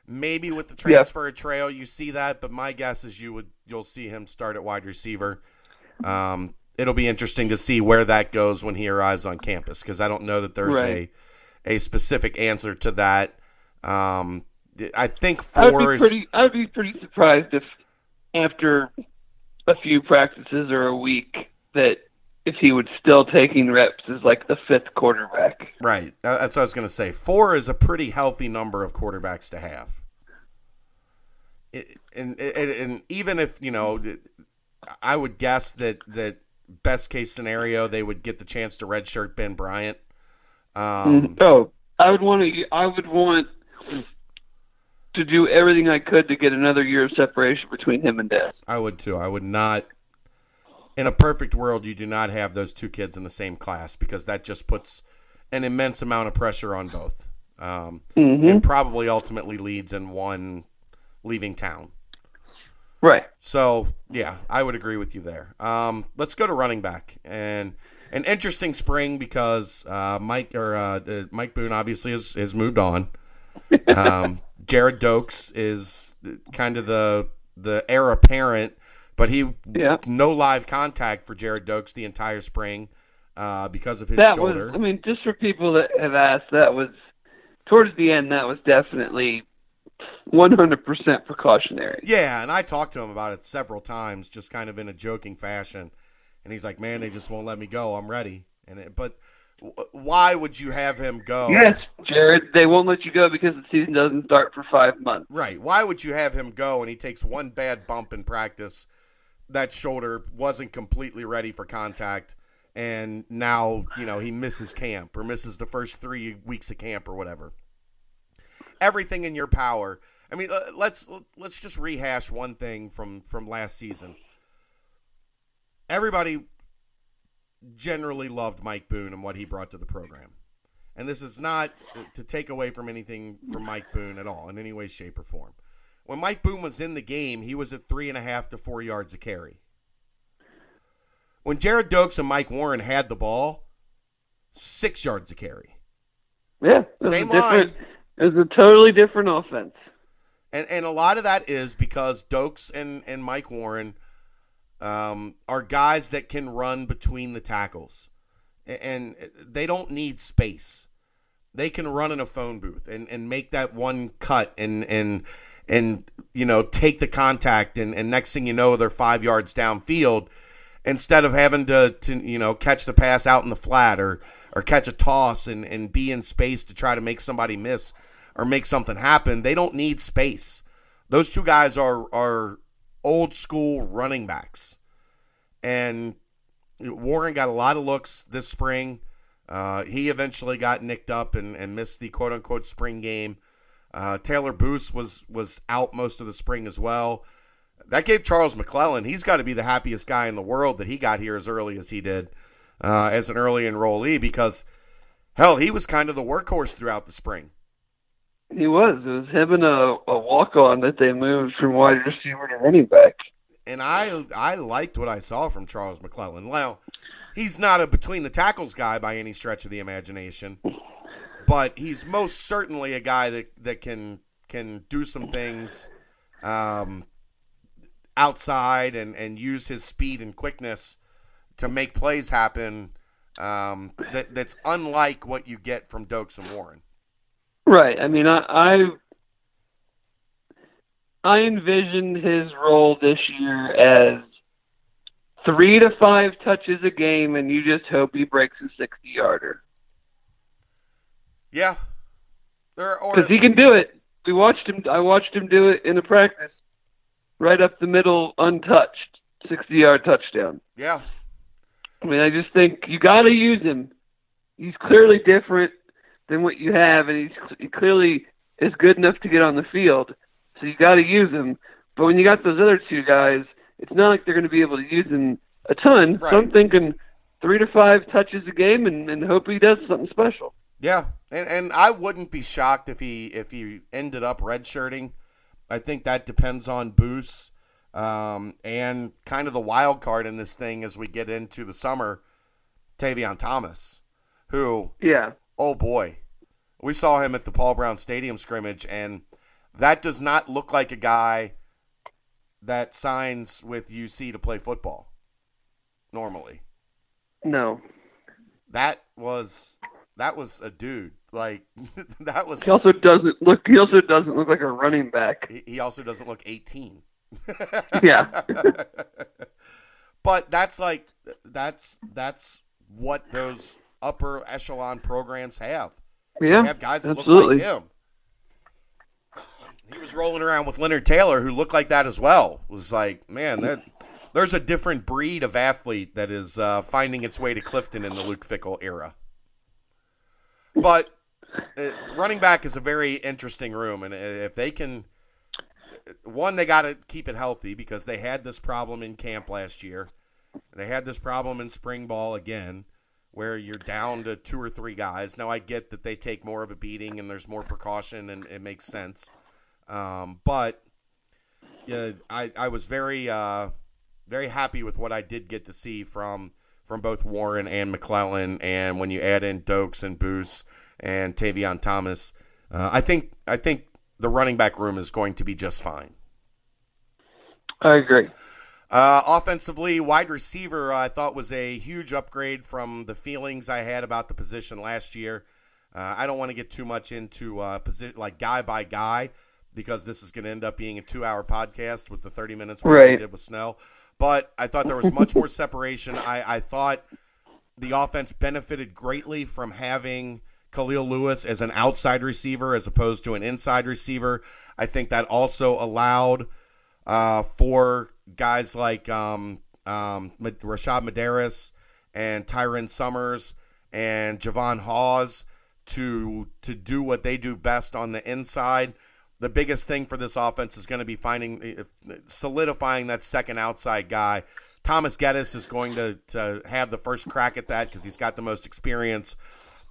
maybe with the Yeah. transfer trail you see that, but my guess is you would you'll see him start at wide receiver. Um, it'll be interesting to see where that goes when he arrives on campus because I don't know that there's Right. a a specific answer to that. Um, I think I would four be is pretty. I would be pretty surprised if after a few practices or a week that if he would still taking reps as like the fifth quarterback. Right. Uh, That's what I was going to say. Four is a pretty healthy number of quarterbacks to have. It, and, and and even if you know, I would guess that that best case scenario they would get the chance to redshirt Ben Bryant. Um, oh, I would want to. I would want to do everything I could to get another year of separation between him and Des. I would too. I would not. In a perfect world, you do not have those two kids in the same class because that just puts an immense amount of pressure on both, um, Mm-hmm. and probably ultimately leads in one leaving town. Right. So yeah, I would agree with you there. Um, let's go to running back and an interesting spring because uh, Mike or uh, uh, Mike Boone obviously has, has moved on. <laughs> Um, Gerrid Doaks is kind of the the heir apparent, but he Yeah. no live contact for Gerrid Doaks the entire spring uh, because of his that shoulder. was. I mean, just for people that have asked, that was towards the end. That was definitely 100% precautionary. Yeah, and I talked to him about it several times, just kind of in a joking fashion. And he's like, "Man, they just won't let me go. I'm ready." And it, but why would you have him go? Yes, Gerrid. They won't let you go because the season doesn't start for five months. Right. Why would you have him go and he takes one bad bump in practice? That shoulder wasn't completely ready for contact, and now you know he misses camp or misses the first three weeks of camp or whatever. Everything in your power. I mean, let's let's just rehash one thing from from last season. Everybody generally loved Mike Boone and what he brought to the program. and this is not uh, to take away from anything from Mike Boone at all in any way, shape, or form. When Mike Boone was in the game, he was at three and a half to four yards a carry. When Gerrid Doaks and Mike Warren had the ball, six yards a carry. Yeah, same line. It was a totally different offense. And and a lot of that is because Doaks and, and Mike Warren um, are guys that can run between the tackles. And they don't need space. They can run in a phone booth and, and make that one cut and and and you know take the contact and, and next thing you know they're five yards downfield instead of having to, to you know catch the pass out in the flat or or catch a toss and, and be in space to try to make somebody miss or make something happen. They don't need space. Those two guys are are old school running backs. And Warren got a lot of looks this spring. Uh, he eventually got nicked up and, and missed the quote unquote spring game. Uh, Taylor Boose was was out most of the spring as well. That gave Charles McClellan. He's got to be the happiest guy in the world that he got here as early as he did uh, as an early enrollee because hell, he was kind of the workhorse throughout the spring. He was. It was him and a, a walk on that they moved from wide receiver to running back. And I I liked what I saw from Charles McClellan. Well, he's not a between the tackles guy by any stretch of the imagination, but he's most certainly a guy that, that can can do some things um, outside and, and use his speed and quickness to make plays happen um, that that's unlike what you get from Doaks and Warren. Right. I mean, I, I I envision his role this year as three to five touches a game, and you just hope he breaks a sixty-yarder. Yeah, because he can do it. We watched him. I watched him do it in a practice, right up the middle, untouched, sixty-yard touchdown. Yeah. I mean, I just think you got to use him. He's clearly different than what you have, and he's he clearly is good enough to get on the field. So you got to use him. But when you got those other two guys, it's not like they're going to be able to use him a ton. Right. So I'm thinking three to five touches a game, and, and hope he does something special. Yeah, and and I wouldn't be shocked if he if he ended up redshirting. I think that depends on Boose um, and kind of the wild card in this thing as we get into the summer, Tavion Thomas, who yeah oh boy, we saw him at the Paul Brown Stadium scrimmage, and that does not look like a guy that signs with UC to play football normally. No. That was that was a dude. Like <laughs> that was. He also doesn't look. He also doesn't look like a running back. He also doesn't look eighteen. <laughs> yeah. but that's like that's that's what those upper echelon programs have. Yeah, they have guys that absolutely. look like him. He was rolling around with Leonard Taylor, who looked like that as well. It was like, man, that there's a different breed of athlete that is uh, finding its way to Clifton in the Luke Fickell era. But uh, running back is a very interesting room, and if they can, one, they got to keep it healthy because they had this problem in camp last year. They had this problem in spring ball again where you're down to two or three guys. Now I get that they take more of a beating and there's more precaution and it makes sense. Um, but yeah, I, I was very uh, very happy with what I did get to see from from both Warren and McClellan. And when you add in Doaks and Boose and Tavion Thomas, uh, I think I think the running back room is going to be just fine. I agree. Uh, offensively, wide receiver, uh, I thought was a huge upgrade from the feelings I had about the position last year. Uh, I don't want to get too much into uh, position like guy by guy because this is going to end up being a two-hour podcast with the 30 minutes we right. did with Snell. But I thought there was much more separation. I, I thought the offense benefited greatly from having Khalil Lewis as an outside receiver as opposed to an inside receiver. I think that also allowed uh, for guys like um, um, Rashad Medaris and Tyron Summers and Javon Hawes to to do what they do best on the inside. The biggest thing for this offense is going to be finding solidifying that second outside guy. Thomas Geddes is going to, to have the first crack at that because he's got the most experience.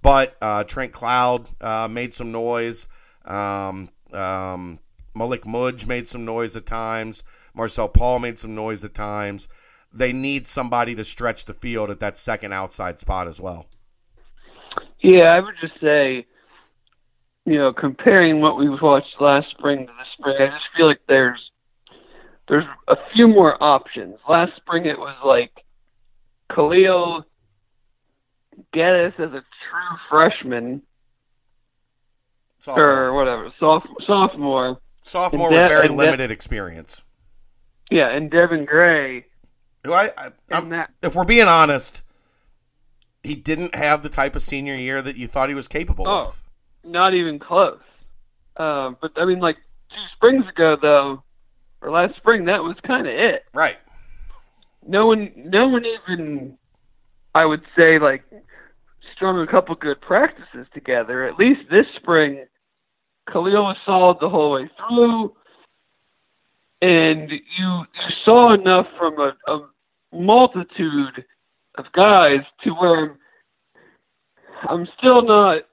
But uh, Trent Cloud uh, made some noise. Um, um, Malik Mudge made some noise at times. Marcel Paul made some noise at times. They need somebody to stretch the field at that second outside spot as well. Yeah, I would just say, you know, comparing what we watched last spring to this spring, I just feel like there's there's a few more options. Last spring it was like Khalil Geddes as a true freshman Sophomore, or whatever, soph- sophomore. Sophomore and with De- very limited experience. Yeah, and Devin Gray Who I, I that if we're being honest, he didn't have the type of senior year that you thought he was capable Oh. of. not even close. Um, but I mean, like two springs ago, though, or last spring, that was kind of it. Right. no one no one even I would say like strung a couple good practices together. At least this spring Khalil was solid the whole way through and you you saw enough from a, a multitude of guys to where I'm still not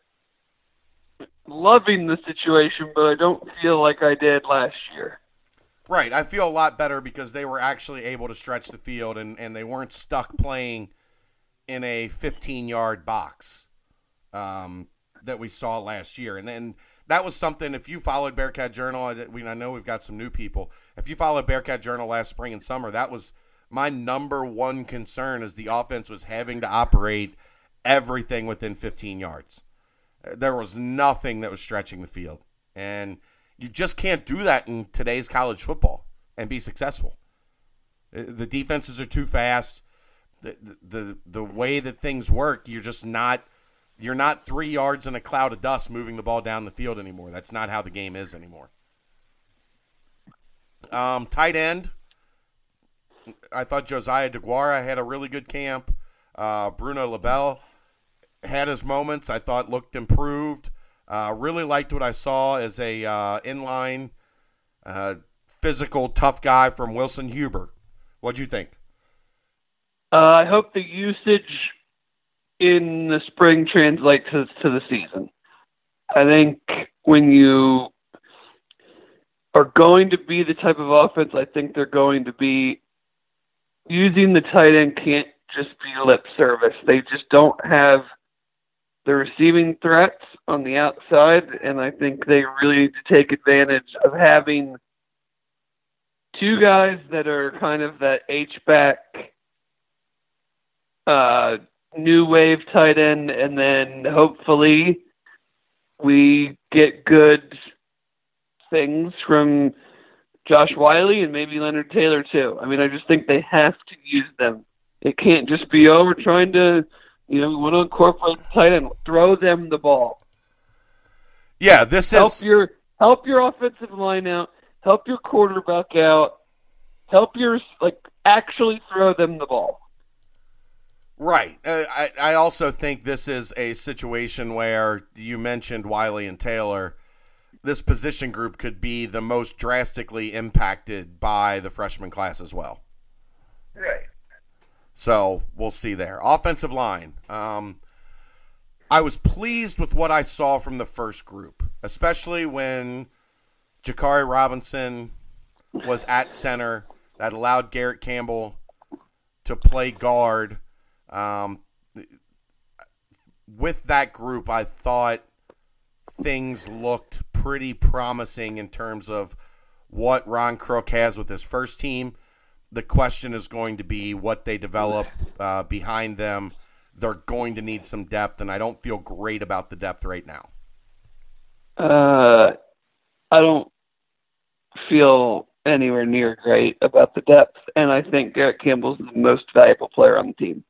loving the situation, but I don't feel like I did last year. Right. I feel a lot better because they were actually able to stretch the field and, and they weren't stuck playing in a 15 yard box um, that we saw last year. And then that was something, if you followed Bearcat Journal, I, we, I know we've got some new people. If you followed Bearcat Journal last spring and summer, that was my number one concern is the offense was having to operate everything within 15 yards. There was nothing that was stretching the field. And you just can't do that in today's college football and be successful. Uh, The defenses are too fast. The, the the way that things work, you're just not you're not three yards in a cloud of dust moving the ball down the field anymore. That's not how the game is anymore. Um, tight end. I thought Josiah DeGuara had a really good camp. Uh, Bruno LaBelle had his moments. I thought looked improved. Uh, really liked what I saw as a uh, inline, uh, physical, tough guy from Wilson Huber. What'd you think? Uh, I hope the usage in the spring translates to, to the season. I think when you are going to be the type of offense I think they're going to be, using the tight end can't just be lip service. They just don't have the receiving threats on the outside, and I think they really need to take advantage of having two guys that are kind of that H back uh, new wave tight end, and then hopefully we get good things from Josh Whyle and maybe Leonard Taylor too. I mean, I just think they have to use them. It can't just be oh we're trying to, you know, we want to incorporate the tight end. Throw them the ball. Yeah, this Help is your help your offensive line out. Help your quarterback out. Help your like actually throw them the ball. Right. Uh, I I also think this is a situation where you mentioned Whyle and Taylor. This position group could be the most drastically impacted by the freshman class as well. Right. So we'll see there. Offensive line. Um, I was pleased with what I saw from the first group, especially when Jakari Robinson was at center. That allowed Garrett Campbell to play guard. Um, with that group, I thought things looked pretty promising in terms of what Ron Crook has with his first team the question is going to be what they develop uh, behind them. They're going to need some depth, and I don't feel great about the depth right now. Uh, I don't feel anywhere near great about the depth, and I think Garrett Campbell's the most valuable player on the team.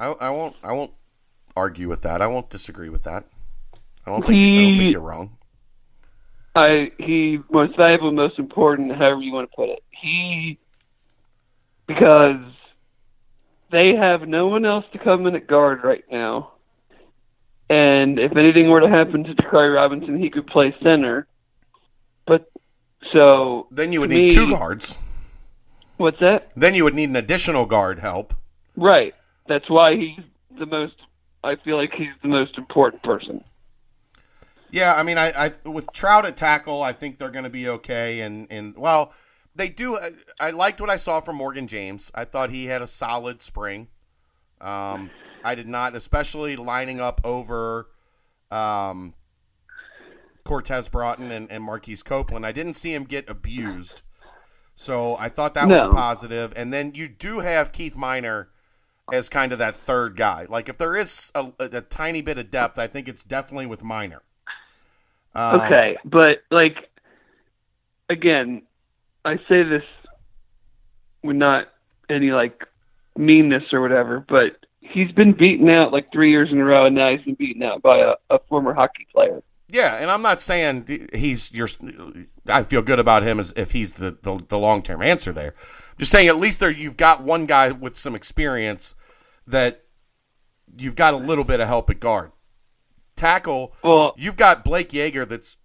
I, I won't. I won't argue with that. I won't disagree with that. I don't think. I don't think you're wrong. I he most valuable, most important, however you want to put it. He because they have no one else to come in at guard right now. And if anything were to happen to Jakari Robinson, he could play center. But so Then you would need me- two guards. what's that? Then you would need an additional guard help. Right. That's why he's the most I feel like he's the most important person. Yeah, I mean, I, I with Trout at tackle, I think they're going to be okay. And and well, they do. I, I liked what I saw from Morgan James. I thought he had a solid spring. Um, I did not, especially lining up over um, Cortez Broughton and, and Marquise Copeland. I didn't see him get abused. So I thought that was No. positive. And then you do have Keith Miner as kind of that third guy. Like if there is a, a, a tiny bit of depth, I think it's definitely with Miner. Um, Okay, but like again, I say this with not any like meanness or whatever, but he's been beaten out like three years in a row, and now he's been beaten out by a, a former hockey player. Yeah, and I'm not saying he's your. I feel good about him as if he's the the, the long term answer there. Just saying, at least there you've got one guy with some experience that you've got a little bit of help at guard. Tackle, Well, you've got Blake Yeager. That's.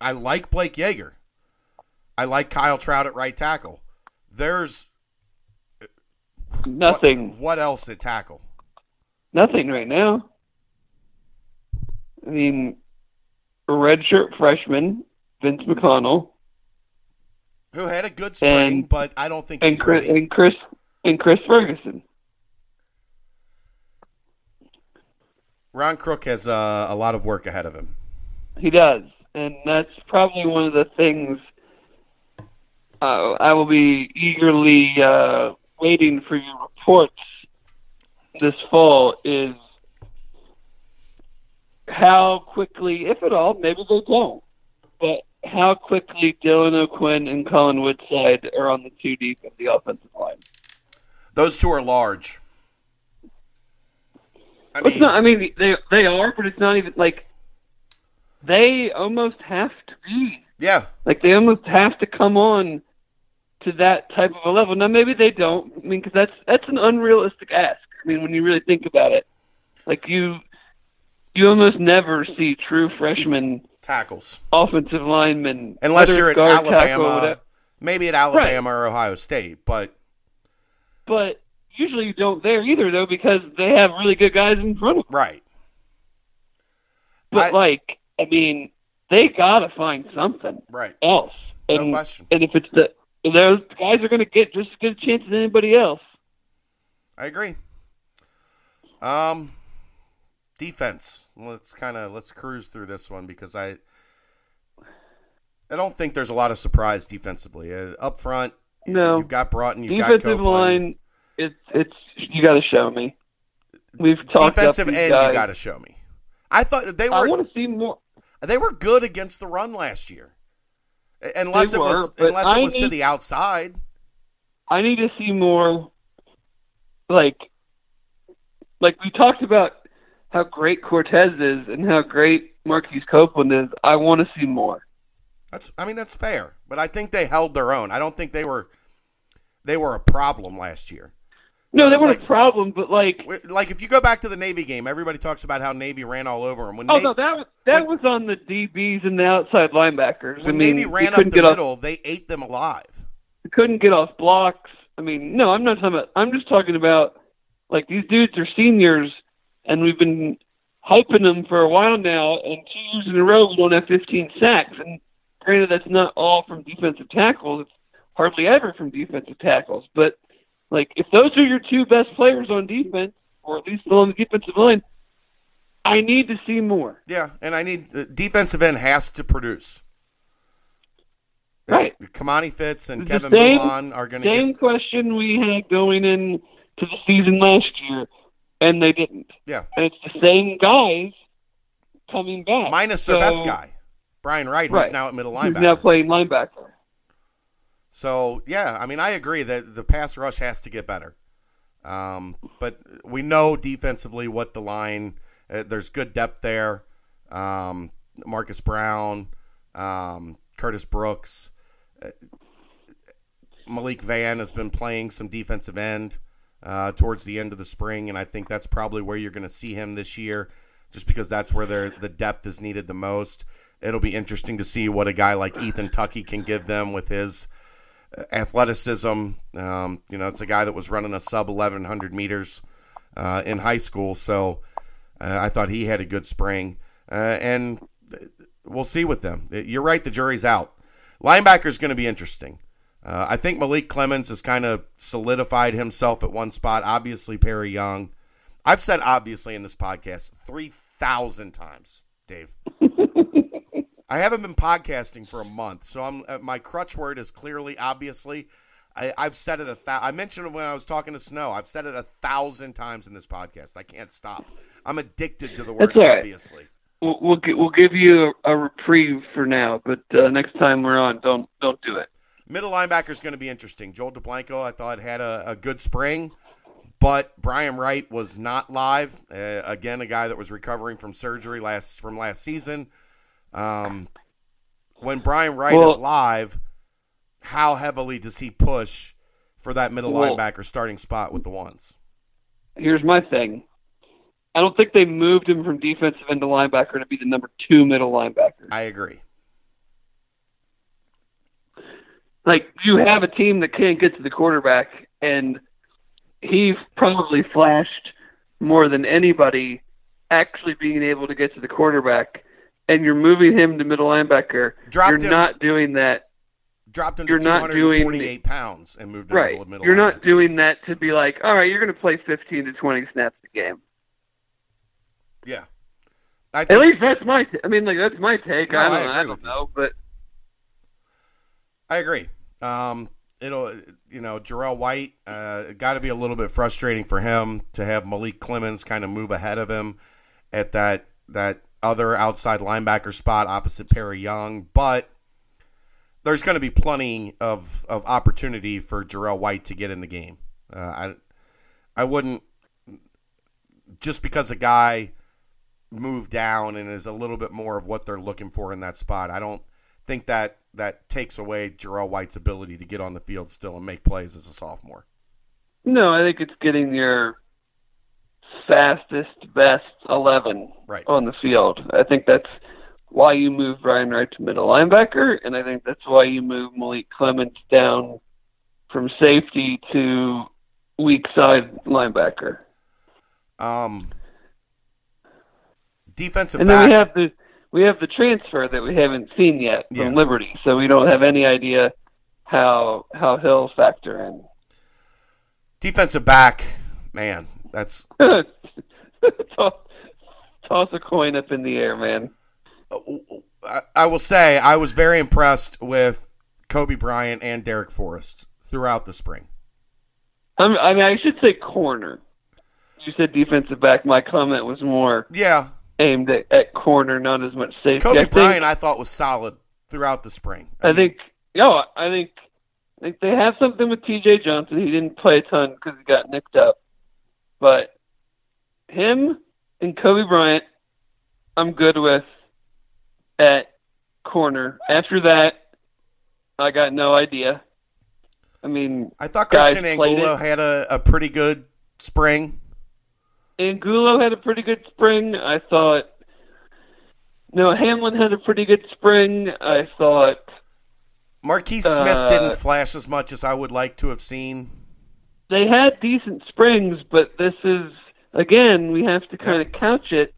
I like Blake Yeager. I like Kyle Trout at right tackle. There's nothing, What, what else at tackle? nothing right now. I mean, redshirt freshman, Vince McConnell, Who had a good spring, And- but I don't think and he's Chris, ready. and Chris and Chris Ferguson. Ron Crook has uh, a lot of work ahead of him. He does, and that's probably one of the things uh, I will be eagerly uh, waiting for your reports this fall. Is how quickly, if at all, maybe they don't, but how quickly Dylan O'Quinn and Colin Woodside are on the two deep of the offensive line. Those two are large. I Well, it's mean, not. I mean, they they are, but it's not even like they almost have to be. yeah, Like they almost have to come on to that type of a level. Now maybe they don't. I mean, because that's that's an unrealistic ask. I mean, when you really think about it, like you you almost never see true freshman tackles. offensive linemen Unless you're at guard, Alabama, maybe at Alabama or Ohio State, but But usually you don't there either, though, because they have really good guys in front of them. right. But I- like, I mean, they gotta find something. Right. else. No question. and if it's the those guys are going to get just as good a chance as anybody else. I agree. Um, defense. Let's kind of let's cruise through this one because I I don't think there's a lot of surprise defensively. Uh, up front, No. you've got Broughton, you've got Defensive Copeland. line, it's it's you got to show me. We've talked Defensive end, guys. you got to show me. I thought they were. I want to see more. they were good against the run last year, unless They it was were, unless I it was to the outside. I need to see more. Like, like we talked about how great Cortez is and how great Marquise Copeland is. I want to see more. That's I mean that's fair, but I think they held their own. I don't think they were they were a problem last year. No, they Uh, weren't like- a problem, but like, Like if you go back to the Navy game, everybody talks about how Navy ran all over them. When, oh Na- no, that was that when- was on the DBs and the outside linebackers. when I mean, Navy ran up the get off middle, they ate them alive. couldn't get off blocks. I mean, no, I'm not talking about. I'm just talking about like these dudes are seniors, and we've been hyping them for a while now. And two years in a row, we don't have 15 sacks. And granted, that's not all from defensive tackles. It's hardly ever from defensive tackles. But like, if those are your two best players on defense, or at least on the defensive line, I need to see more. Yeah, and I need the defensive end has to produce. Right. Kimoni Fitz and Kevin same- Mulan are going to Same get. question we had going in to the season last year, and they didn't. Yeah, and it's the same guys coming back. minus the So- best guy, Brian Wright, who's Right. now at middle linebacker. now playing linebacker. So yeah, I mean, I agree that the pass rush has to get better. Um, but we know defensively what the line. Uh, there's good depth there. Um, Marcus Brown, um, Curtis Brooks, uh, Malik Van has been playing some defensive end uh, towards the end of the spring, and I think that's probably where you're going to see him this year, just because that's where the depth is needed the most. It'll be interesting to see what a guy like Ethan Tucky can give them with his athleticism. Um, you know, it's a guy that was running a sub 1100 meters uh, in high school, so uh, I thought he had a good spring. Uh, and we'll see with them. You're right, the jury's out. Linebacker is going to be interesting. Uh, I think Malik Clemens has kind of solidified himself at one spot. Obviously, Perry Young. I've said obviously in this podcast 3,000 times, Dave. <laughs> I haven't been podcasting for a month, so I'm uh, my crutch word is clearly obviously. I, have said it a th- I mentioned it when I was talking to Snow. I've said it a thousand times in this podcast. I can't stop. I'm addicted to the word right. obviously. We'll we'll, we'll give you a, a, reprieve for now, but uh, next time we're on, don't don't do it. Middle linebacker is going to be interesting. Joel Dublanko, I thought had a, a good spring, but Bryan Wright was not live. Uh, again, a guy that was recovering from surgery last from last season. Um, when Bryan Wright well, is live, how heavily does he push for that middle well, linebacker starting spot with the ones? Here's my thing. I don't think they moved him from defensive end to linebacker to be the number two middle linebacker. I agree. Like you have a team that can't get to the quarterback, and he probably flashed more than anybody actually being able to get to the quarterback and you're moving him to middle linebacker, dropped you're him, not doing that. Dropped him you're to not doing pounds and moved him right. to middle. You're linebacker. not doing that to be like, all right, you're going to play 15 to 20 snaps a game. Yeah. Think, At least that's my. T- I mean, like that's my take. No, I don't. I, I don't know, but I agree. Um, it'll, you know, Jarrell White uh, got to be a little bit frustrating for him to have Malik Clements kind of move ahead of him at that that other outside linebacker spot opposite Perry Young, but there's going to be plenty of, of opportunity for Jarrell White to get in the game. Uh, I I wouldn't just because a guy moved down and is a little bit more of what they're looking for in that spot. I don't think that that takes away Jarrell White's ability to get on the field still and make plays as a sophomore. No, I think it's getting your fastest, best 11 right. on the field. I think that's why you move Bryan Wright to middle linebacker, and I think that's why you move Malik Clements down from safety to weak side linebacker. Um, defensive and then we have the we have the transfer that we haven't seen yet from yeah. Liberty, so we don't have any idea how how he'll factor in. Defensive back, man, that's <laughs> toss, toss a coin up in the air, man. Uh, I will say I was very impressed with Coby Bryant and Darrick Forrest throughout the spring. I mean, I should say corner. You said defensive back. My comment was more yeah aimed at, at corner, not as much safety. Coby I Bryant, think, I thought was solid throughout the spring. I, I mean, think, yo, I think, I think they have something with T.J. Johnson. He didn't play a ton because he got nicked up, but him and Coby Bryant, I'm good with at corner. After that, I got no idea. I mean, I thought Christian Angulo had a, a pretty good spring. Angulo had a pretty good spring. I thought. No, Hamlin had a pretty good spring. I thought. Marquise Smith uh, didn't flash as much as I would like to have seen. They had decent springs, but this is again, we have to kind of couch it.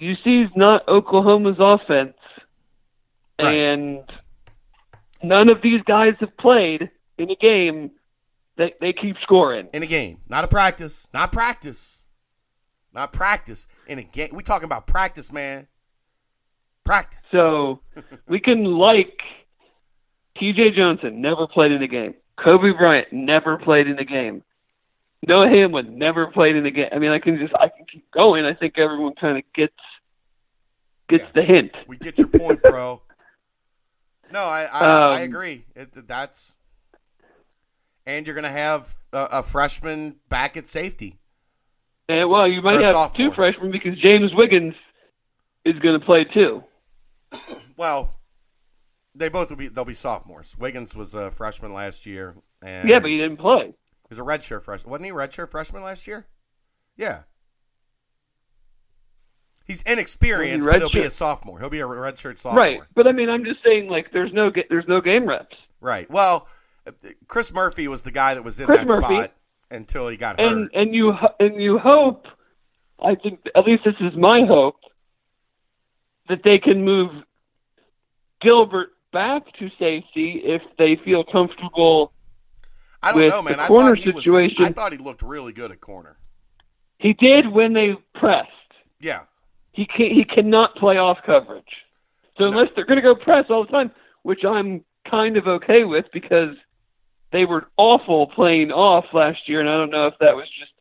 UC's not Oklahoma's offense, right. and none of these guys have played in a game that they keep scoring. In a game, not a practice, not practice, not practice. In a game, we talking about practice, man. Practice. So we can like T.J. Johnson never played in a game. Coby Bryant never played in a game. Noah Hamlin never played in the game. I mean, I can just I can keep going. I think everyone kind of gets gets yeah. the hint. We get your point, bro. no, I I, <laughs> um, I agree. It, that's and you're going to have a, a, freshman back at safety. And well, you might have sophomore. two freshmen because James Wiggins is going to play too. <coughs> well, they both will be. They'll be sophomores. Wiggins was a freshman last year, and yeah, but he didn't play. He was a redshirt freshman. Wasn't he a redshirt freshman last year? Yeah. He's inexperienced, he but he'll be a sophomore. He'll be a redshirt sophomore. Right, but I mean, I'm just saying, like, there's no there's no game reps. Right. Well, Chris Murphy was the guy that was in Chris that Murphy. spot until he got hurt. and and you and you hope I think at least this is my hope that they can move Gilbert back to safety if they feel comfortable. I don't know, man. I corner thought he situation- was. I thought he looked really good at corner. He did when they pressed. Yeah. He can he cannot play off coverage. So No. unless they're going to go press all the time, which I'm kind of okay with because they were awful playing off last year, and I don't know if that was just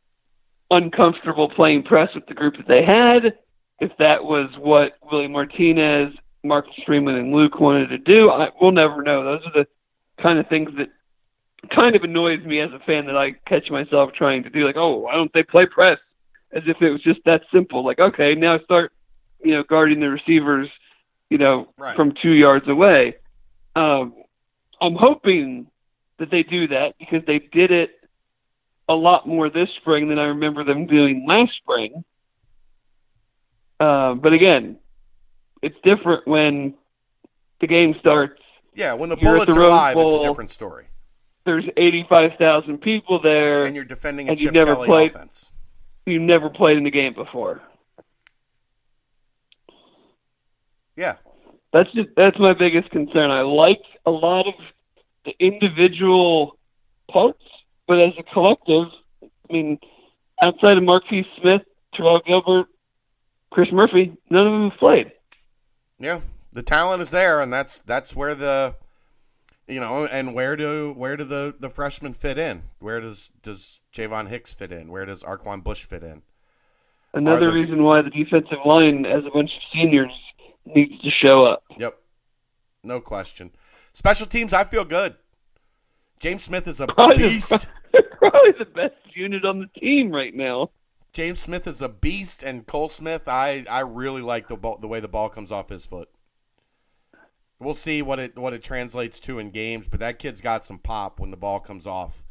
uncomfortable playing press with the group that they had, if that was what Willie Martinez, Marcus Freeman, and Luke wanted to do. I, we'll never know. Those are the kind of things that kind of annoys me as a fan that I catch myself trying to do. Like, oh, why don't they play press? As if it was just that simple. Like, okay, now start, you know, guarding the receivers, you know, Right. from two yards away. Um, I'm hoping that they do that because they did it a lot more this spring than I remember them doing last spring. Uh, but again, it's different when the game starts. Yeah. When the bullets the are live, it's a different story. There's 85,000 people there. And you're defending a and Chip never Kelly played- offense. You've never played in the game before. Yeah. That's just that's my biggest concern. I like a lot of the individual parts, but as a collective, I mean, outside of Marquise Smith, Tyrell Gilbert, Chris Murphy, none of them have played. Yeah. The talent is there, and that's that's where the you know, and where do where do the the freshmen fit in? Where does does Javon Hicks fit in? Where does Arquon Bush fit in? Another those- reason why the defensive line, as a bunch of seniors, needs to show up. Yep. No question. Special teams, I feel good. James Smith is a Probably beast. the, <laughs> probably the best unit on the team right now. James Smith is a beast, and Cole Smith, I, I really like the ball, the way the ball comes off his foot. We'll see what it what it translates to in games, but that kid's got some pop when the ball comes off,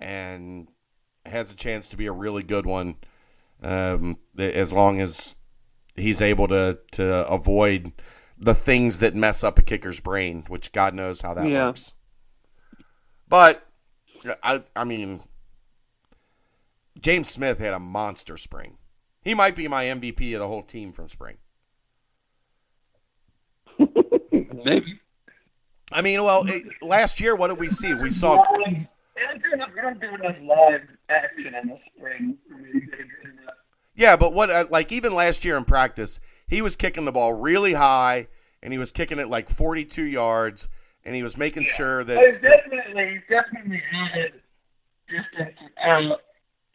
and has a chance to be a really good one, um, as long as he's able to to avoid the things that mess up a kicker's brain, which God knows how that Yeah. works. But I I mean, James Smith had a monster spring. He might be my MVP of the whole team from spring. <laughs> Maybe. I mean, well, it, last year, what did we see? We saw We don't do enough live action in the spring. Yeah, but what uh, like even last year in practice, he was kicking the ball really high and he was kicking it like 42 yards and he was making sure that He's definitely, he's definitely added distance without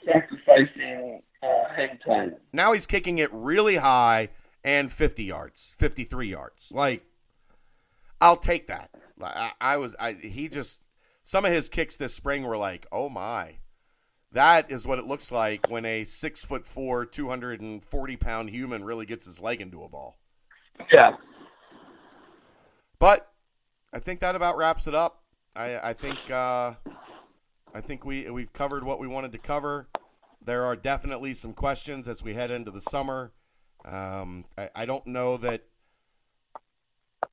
sacrificing uh, hang time. now he's kicking it really high and 50 yards, 53 yards. Like I'll take that. I, I was I he just some of his kicks this spring were like, "Oh my." That is what it looks like when a six foot four, two hundred and forty pound human really gets his leg into a ball. Yeah. But I think that about wraps it up. I, I think uh, I think we we've covered what we wanted to cover. There are definitely some questions as we head into the summer. Um, I, I don't know that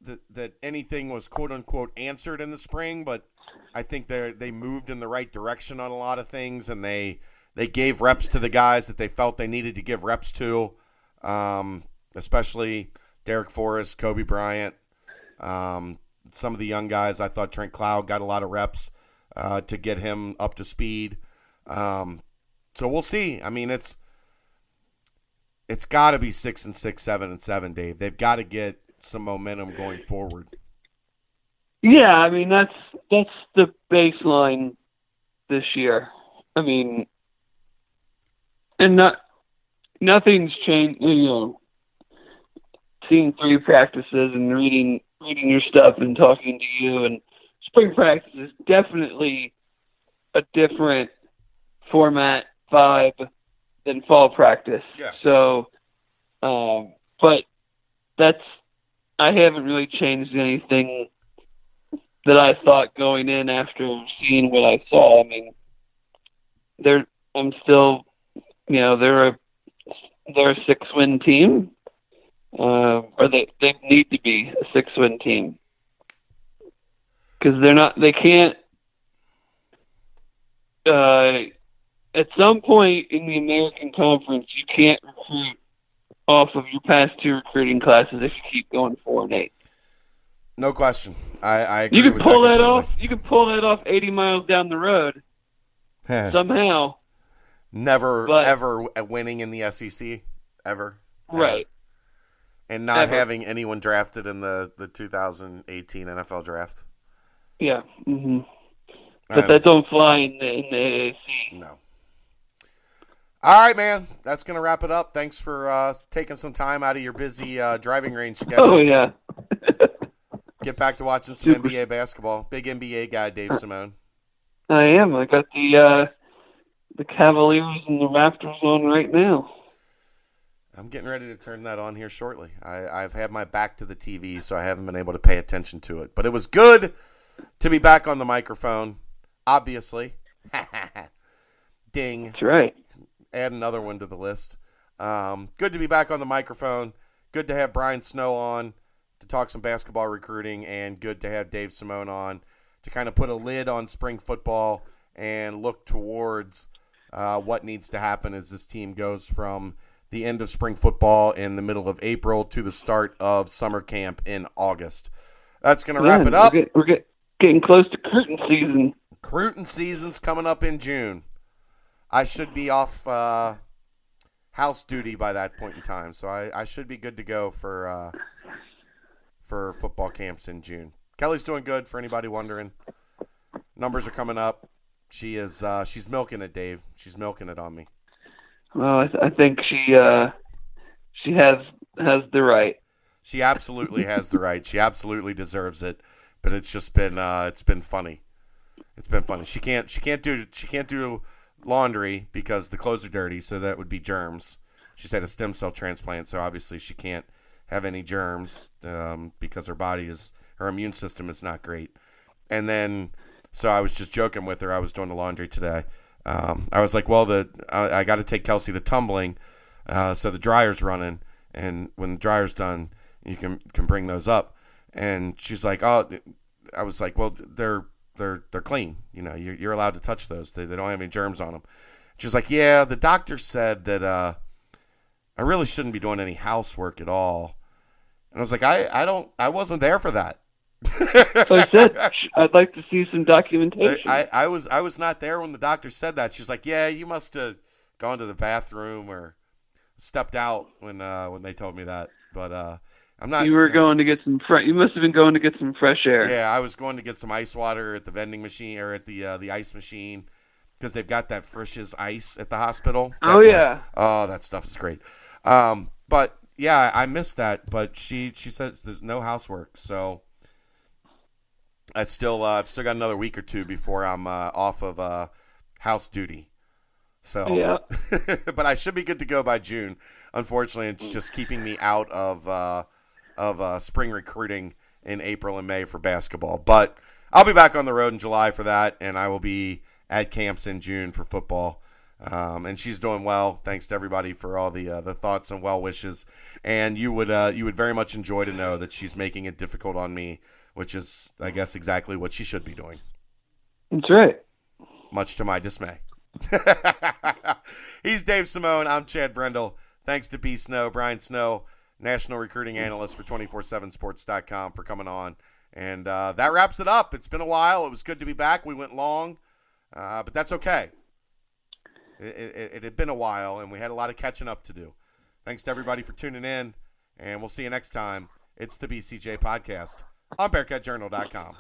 that that anything was quote unquote answered in the spring, but I think they they moved in the right direction on a lot of things, and they they gave reps to the guys that they felt they needed to give reps to, um, especially Darrick Forrest, Coby Bryant, um, some of the young guys. I thought Trent Cloud got a lot of reps uh, to get him up to speed. Um, so we'll see. I mean, it's it's got to be six and six, seven and seven, Dave. They've got to get some momentum going forward. Yeah, I mean that's that's the baseline this year. I mean, and not nothing's changed. You know, seeing three practices and reading reading your stuff and talking to you and spring practice is definitely a different format vibe than fall practice. Yeah. So, um, but that's I haven't really changed anything that I thought going in after seeing what I saw. I mean, they're I'm still, you know, they're a they're a six win team, uh, or they they need to be a six win team. because they're not. They can't. Uh, at some point in the American Conference, you can't recruit off of your past two recruiting classes if you keep going four and eight. No question. I, I agree You can pull that, that off. You can pull that off eighty miles down the road somehow. Never But- ever winning in the SEC ever. Ever. Right. And not Ever. having anyone drafted in the, the 2018 NFL draft. Yeah. hmm I But that don't fly in the, in the AAC. No. All right, man. That's going to wrap it up. Thanks for uh, taking some time out of your busy uh, driving range <laughs> schedule. Oh yeah. <laughs> Get back to watching some Super. NBA basketball. Big NBA guy, Dave Simone. I am. I got the uh the Cavaliers and the Raptors on right now. I'm getting ready to turn that on here shortly. I, I've had my back to the TV, so I haven't been able to pay attention to it. But it was good to be back on the microphone, obviously. <laughs> Ding. That's right. add another one to the list. Um, good to be back on the microphone. Good to have Brian Snow on talk some basketball recruiting, and good to have Dave Simone on to kind of put a lid on spring football and look towards uh, what needs to happen as this team goes from the end of spring football in the middle of April to the start of summer camp in August. That's going to wrap it up. We're, get, we're get, getting close to curtain season. Cruton season's coming up in June. I should be off uh, house duty by that point in time, so I, I should be good to go for uh, for football camps in June. Kelly's doing good. For anybody wondering, numbers are coming up. She is uh, she's milking it, Dave. She's milking it on me. Well, I, th- I think she uh she has has the right. She absolutely has the right. She absolutely deserves it. But it's just been uh, it's been funny. It's been funny. She can't she can't do she can't do laundry because the clothes are dirty, so that would be germs. She's had a stem cell transplant, so obviously she can't have any germs um, because her body is her immune system is not great. And then so I was just joking with her. I was doing the laundry today. Um, I was like, well, the I, I got to take Kelsey to tumbling, uh, so the dryer's running, and when the dryer's done, you can can bring those up. And she's like, oh, I was like, well, they're they're they're clean. You know, you're, you're allowed to touch those. They, they don't have any germs on them. She's like, yeah, the doctor said that uh, I really shouldn't be doing any housework at all. And I was like, I, I don't, I wasn't there for that. So I said, I'd like to see some documentation. I, I was I was not there when the doctor said that. She's like, yeah, you must have gone to the bathroom or stepped out when uh, when they told me that. But uh, I'm not. you were going to get some fresh. You must have been going to get some fresh air. Yeah, I was going to get some ice water at the vending machine or at the uh, the ice machine because they've got that Frisch's ice at the hospital. Oh yeah. Oh, that stuff is great. Um, but yeah, I missed that. But she she says there's no housework, so I still uh, I've still got another week or two before I'm uh, off of uh, house duty. So Yeah. <laughs> but I should be good to go by June. Unfortunately, it's just keeping me out of uh, of uh, spring recruiting in April and May for basketball. But I'll be back on the road in July for that, and I will be at camps in June for football. Um, and she's doing well. Thanks to everybody for all the uh, the thoughts and well wishes. And you would uh, you would very much enjoy to know that she's making it difficult on me, which is I guess exactly what she should be doing That's right. much to my dismay. <laughs> He's Dave Simone. I'm Chad Brendel. Thanks to B Snow, Brian Snow, national recruiting analyst for 247sports.com for coming on. And uh, that wraps it up. It's been a while. It was good to be back. We went long, uh, but that's okay. It, it, it had been a while, and we had a lot of catching up to do. Thanks to everybody for tuning in, and we'll see you next time. It's the BCJ Podcast on BearcatJournal.com.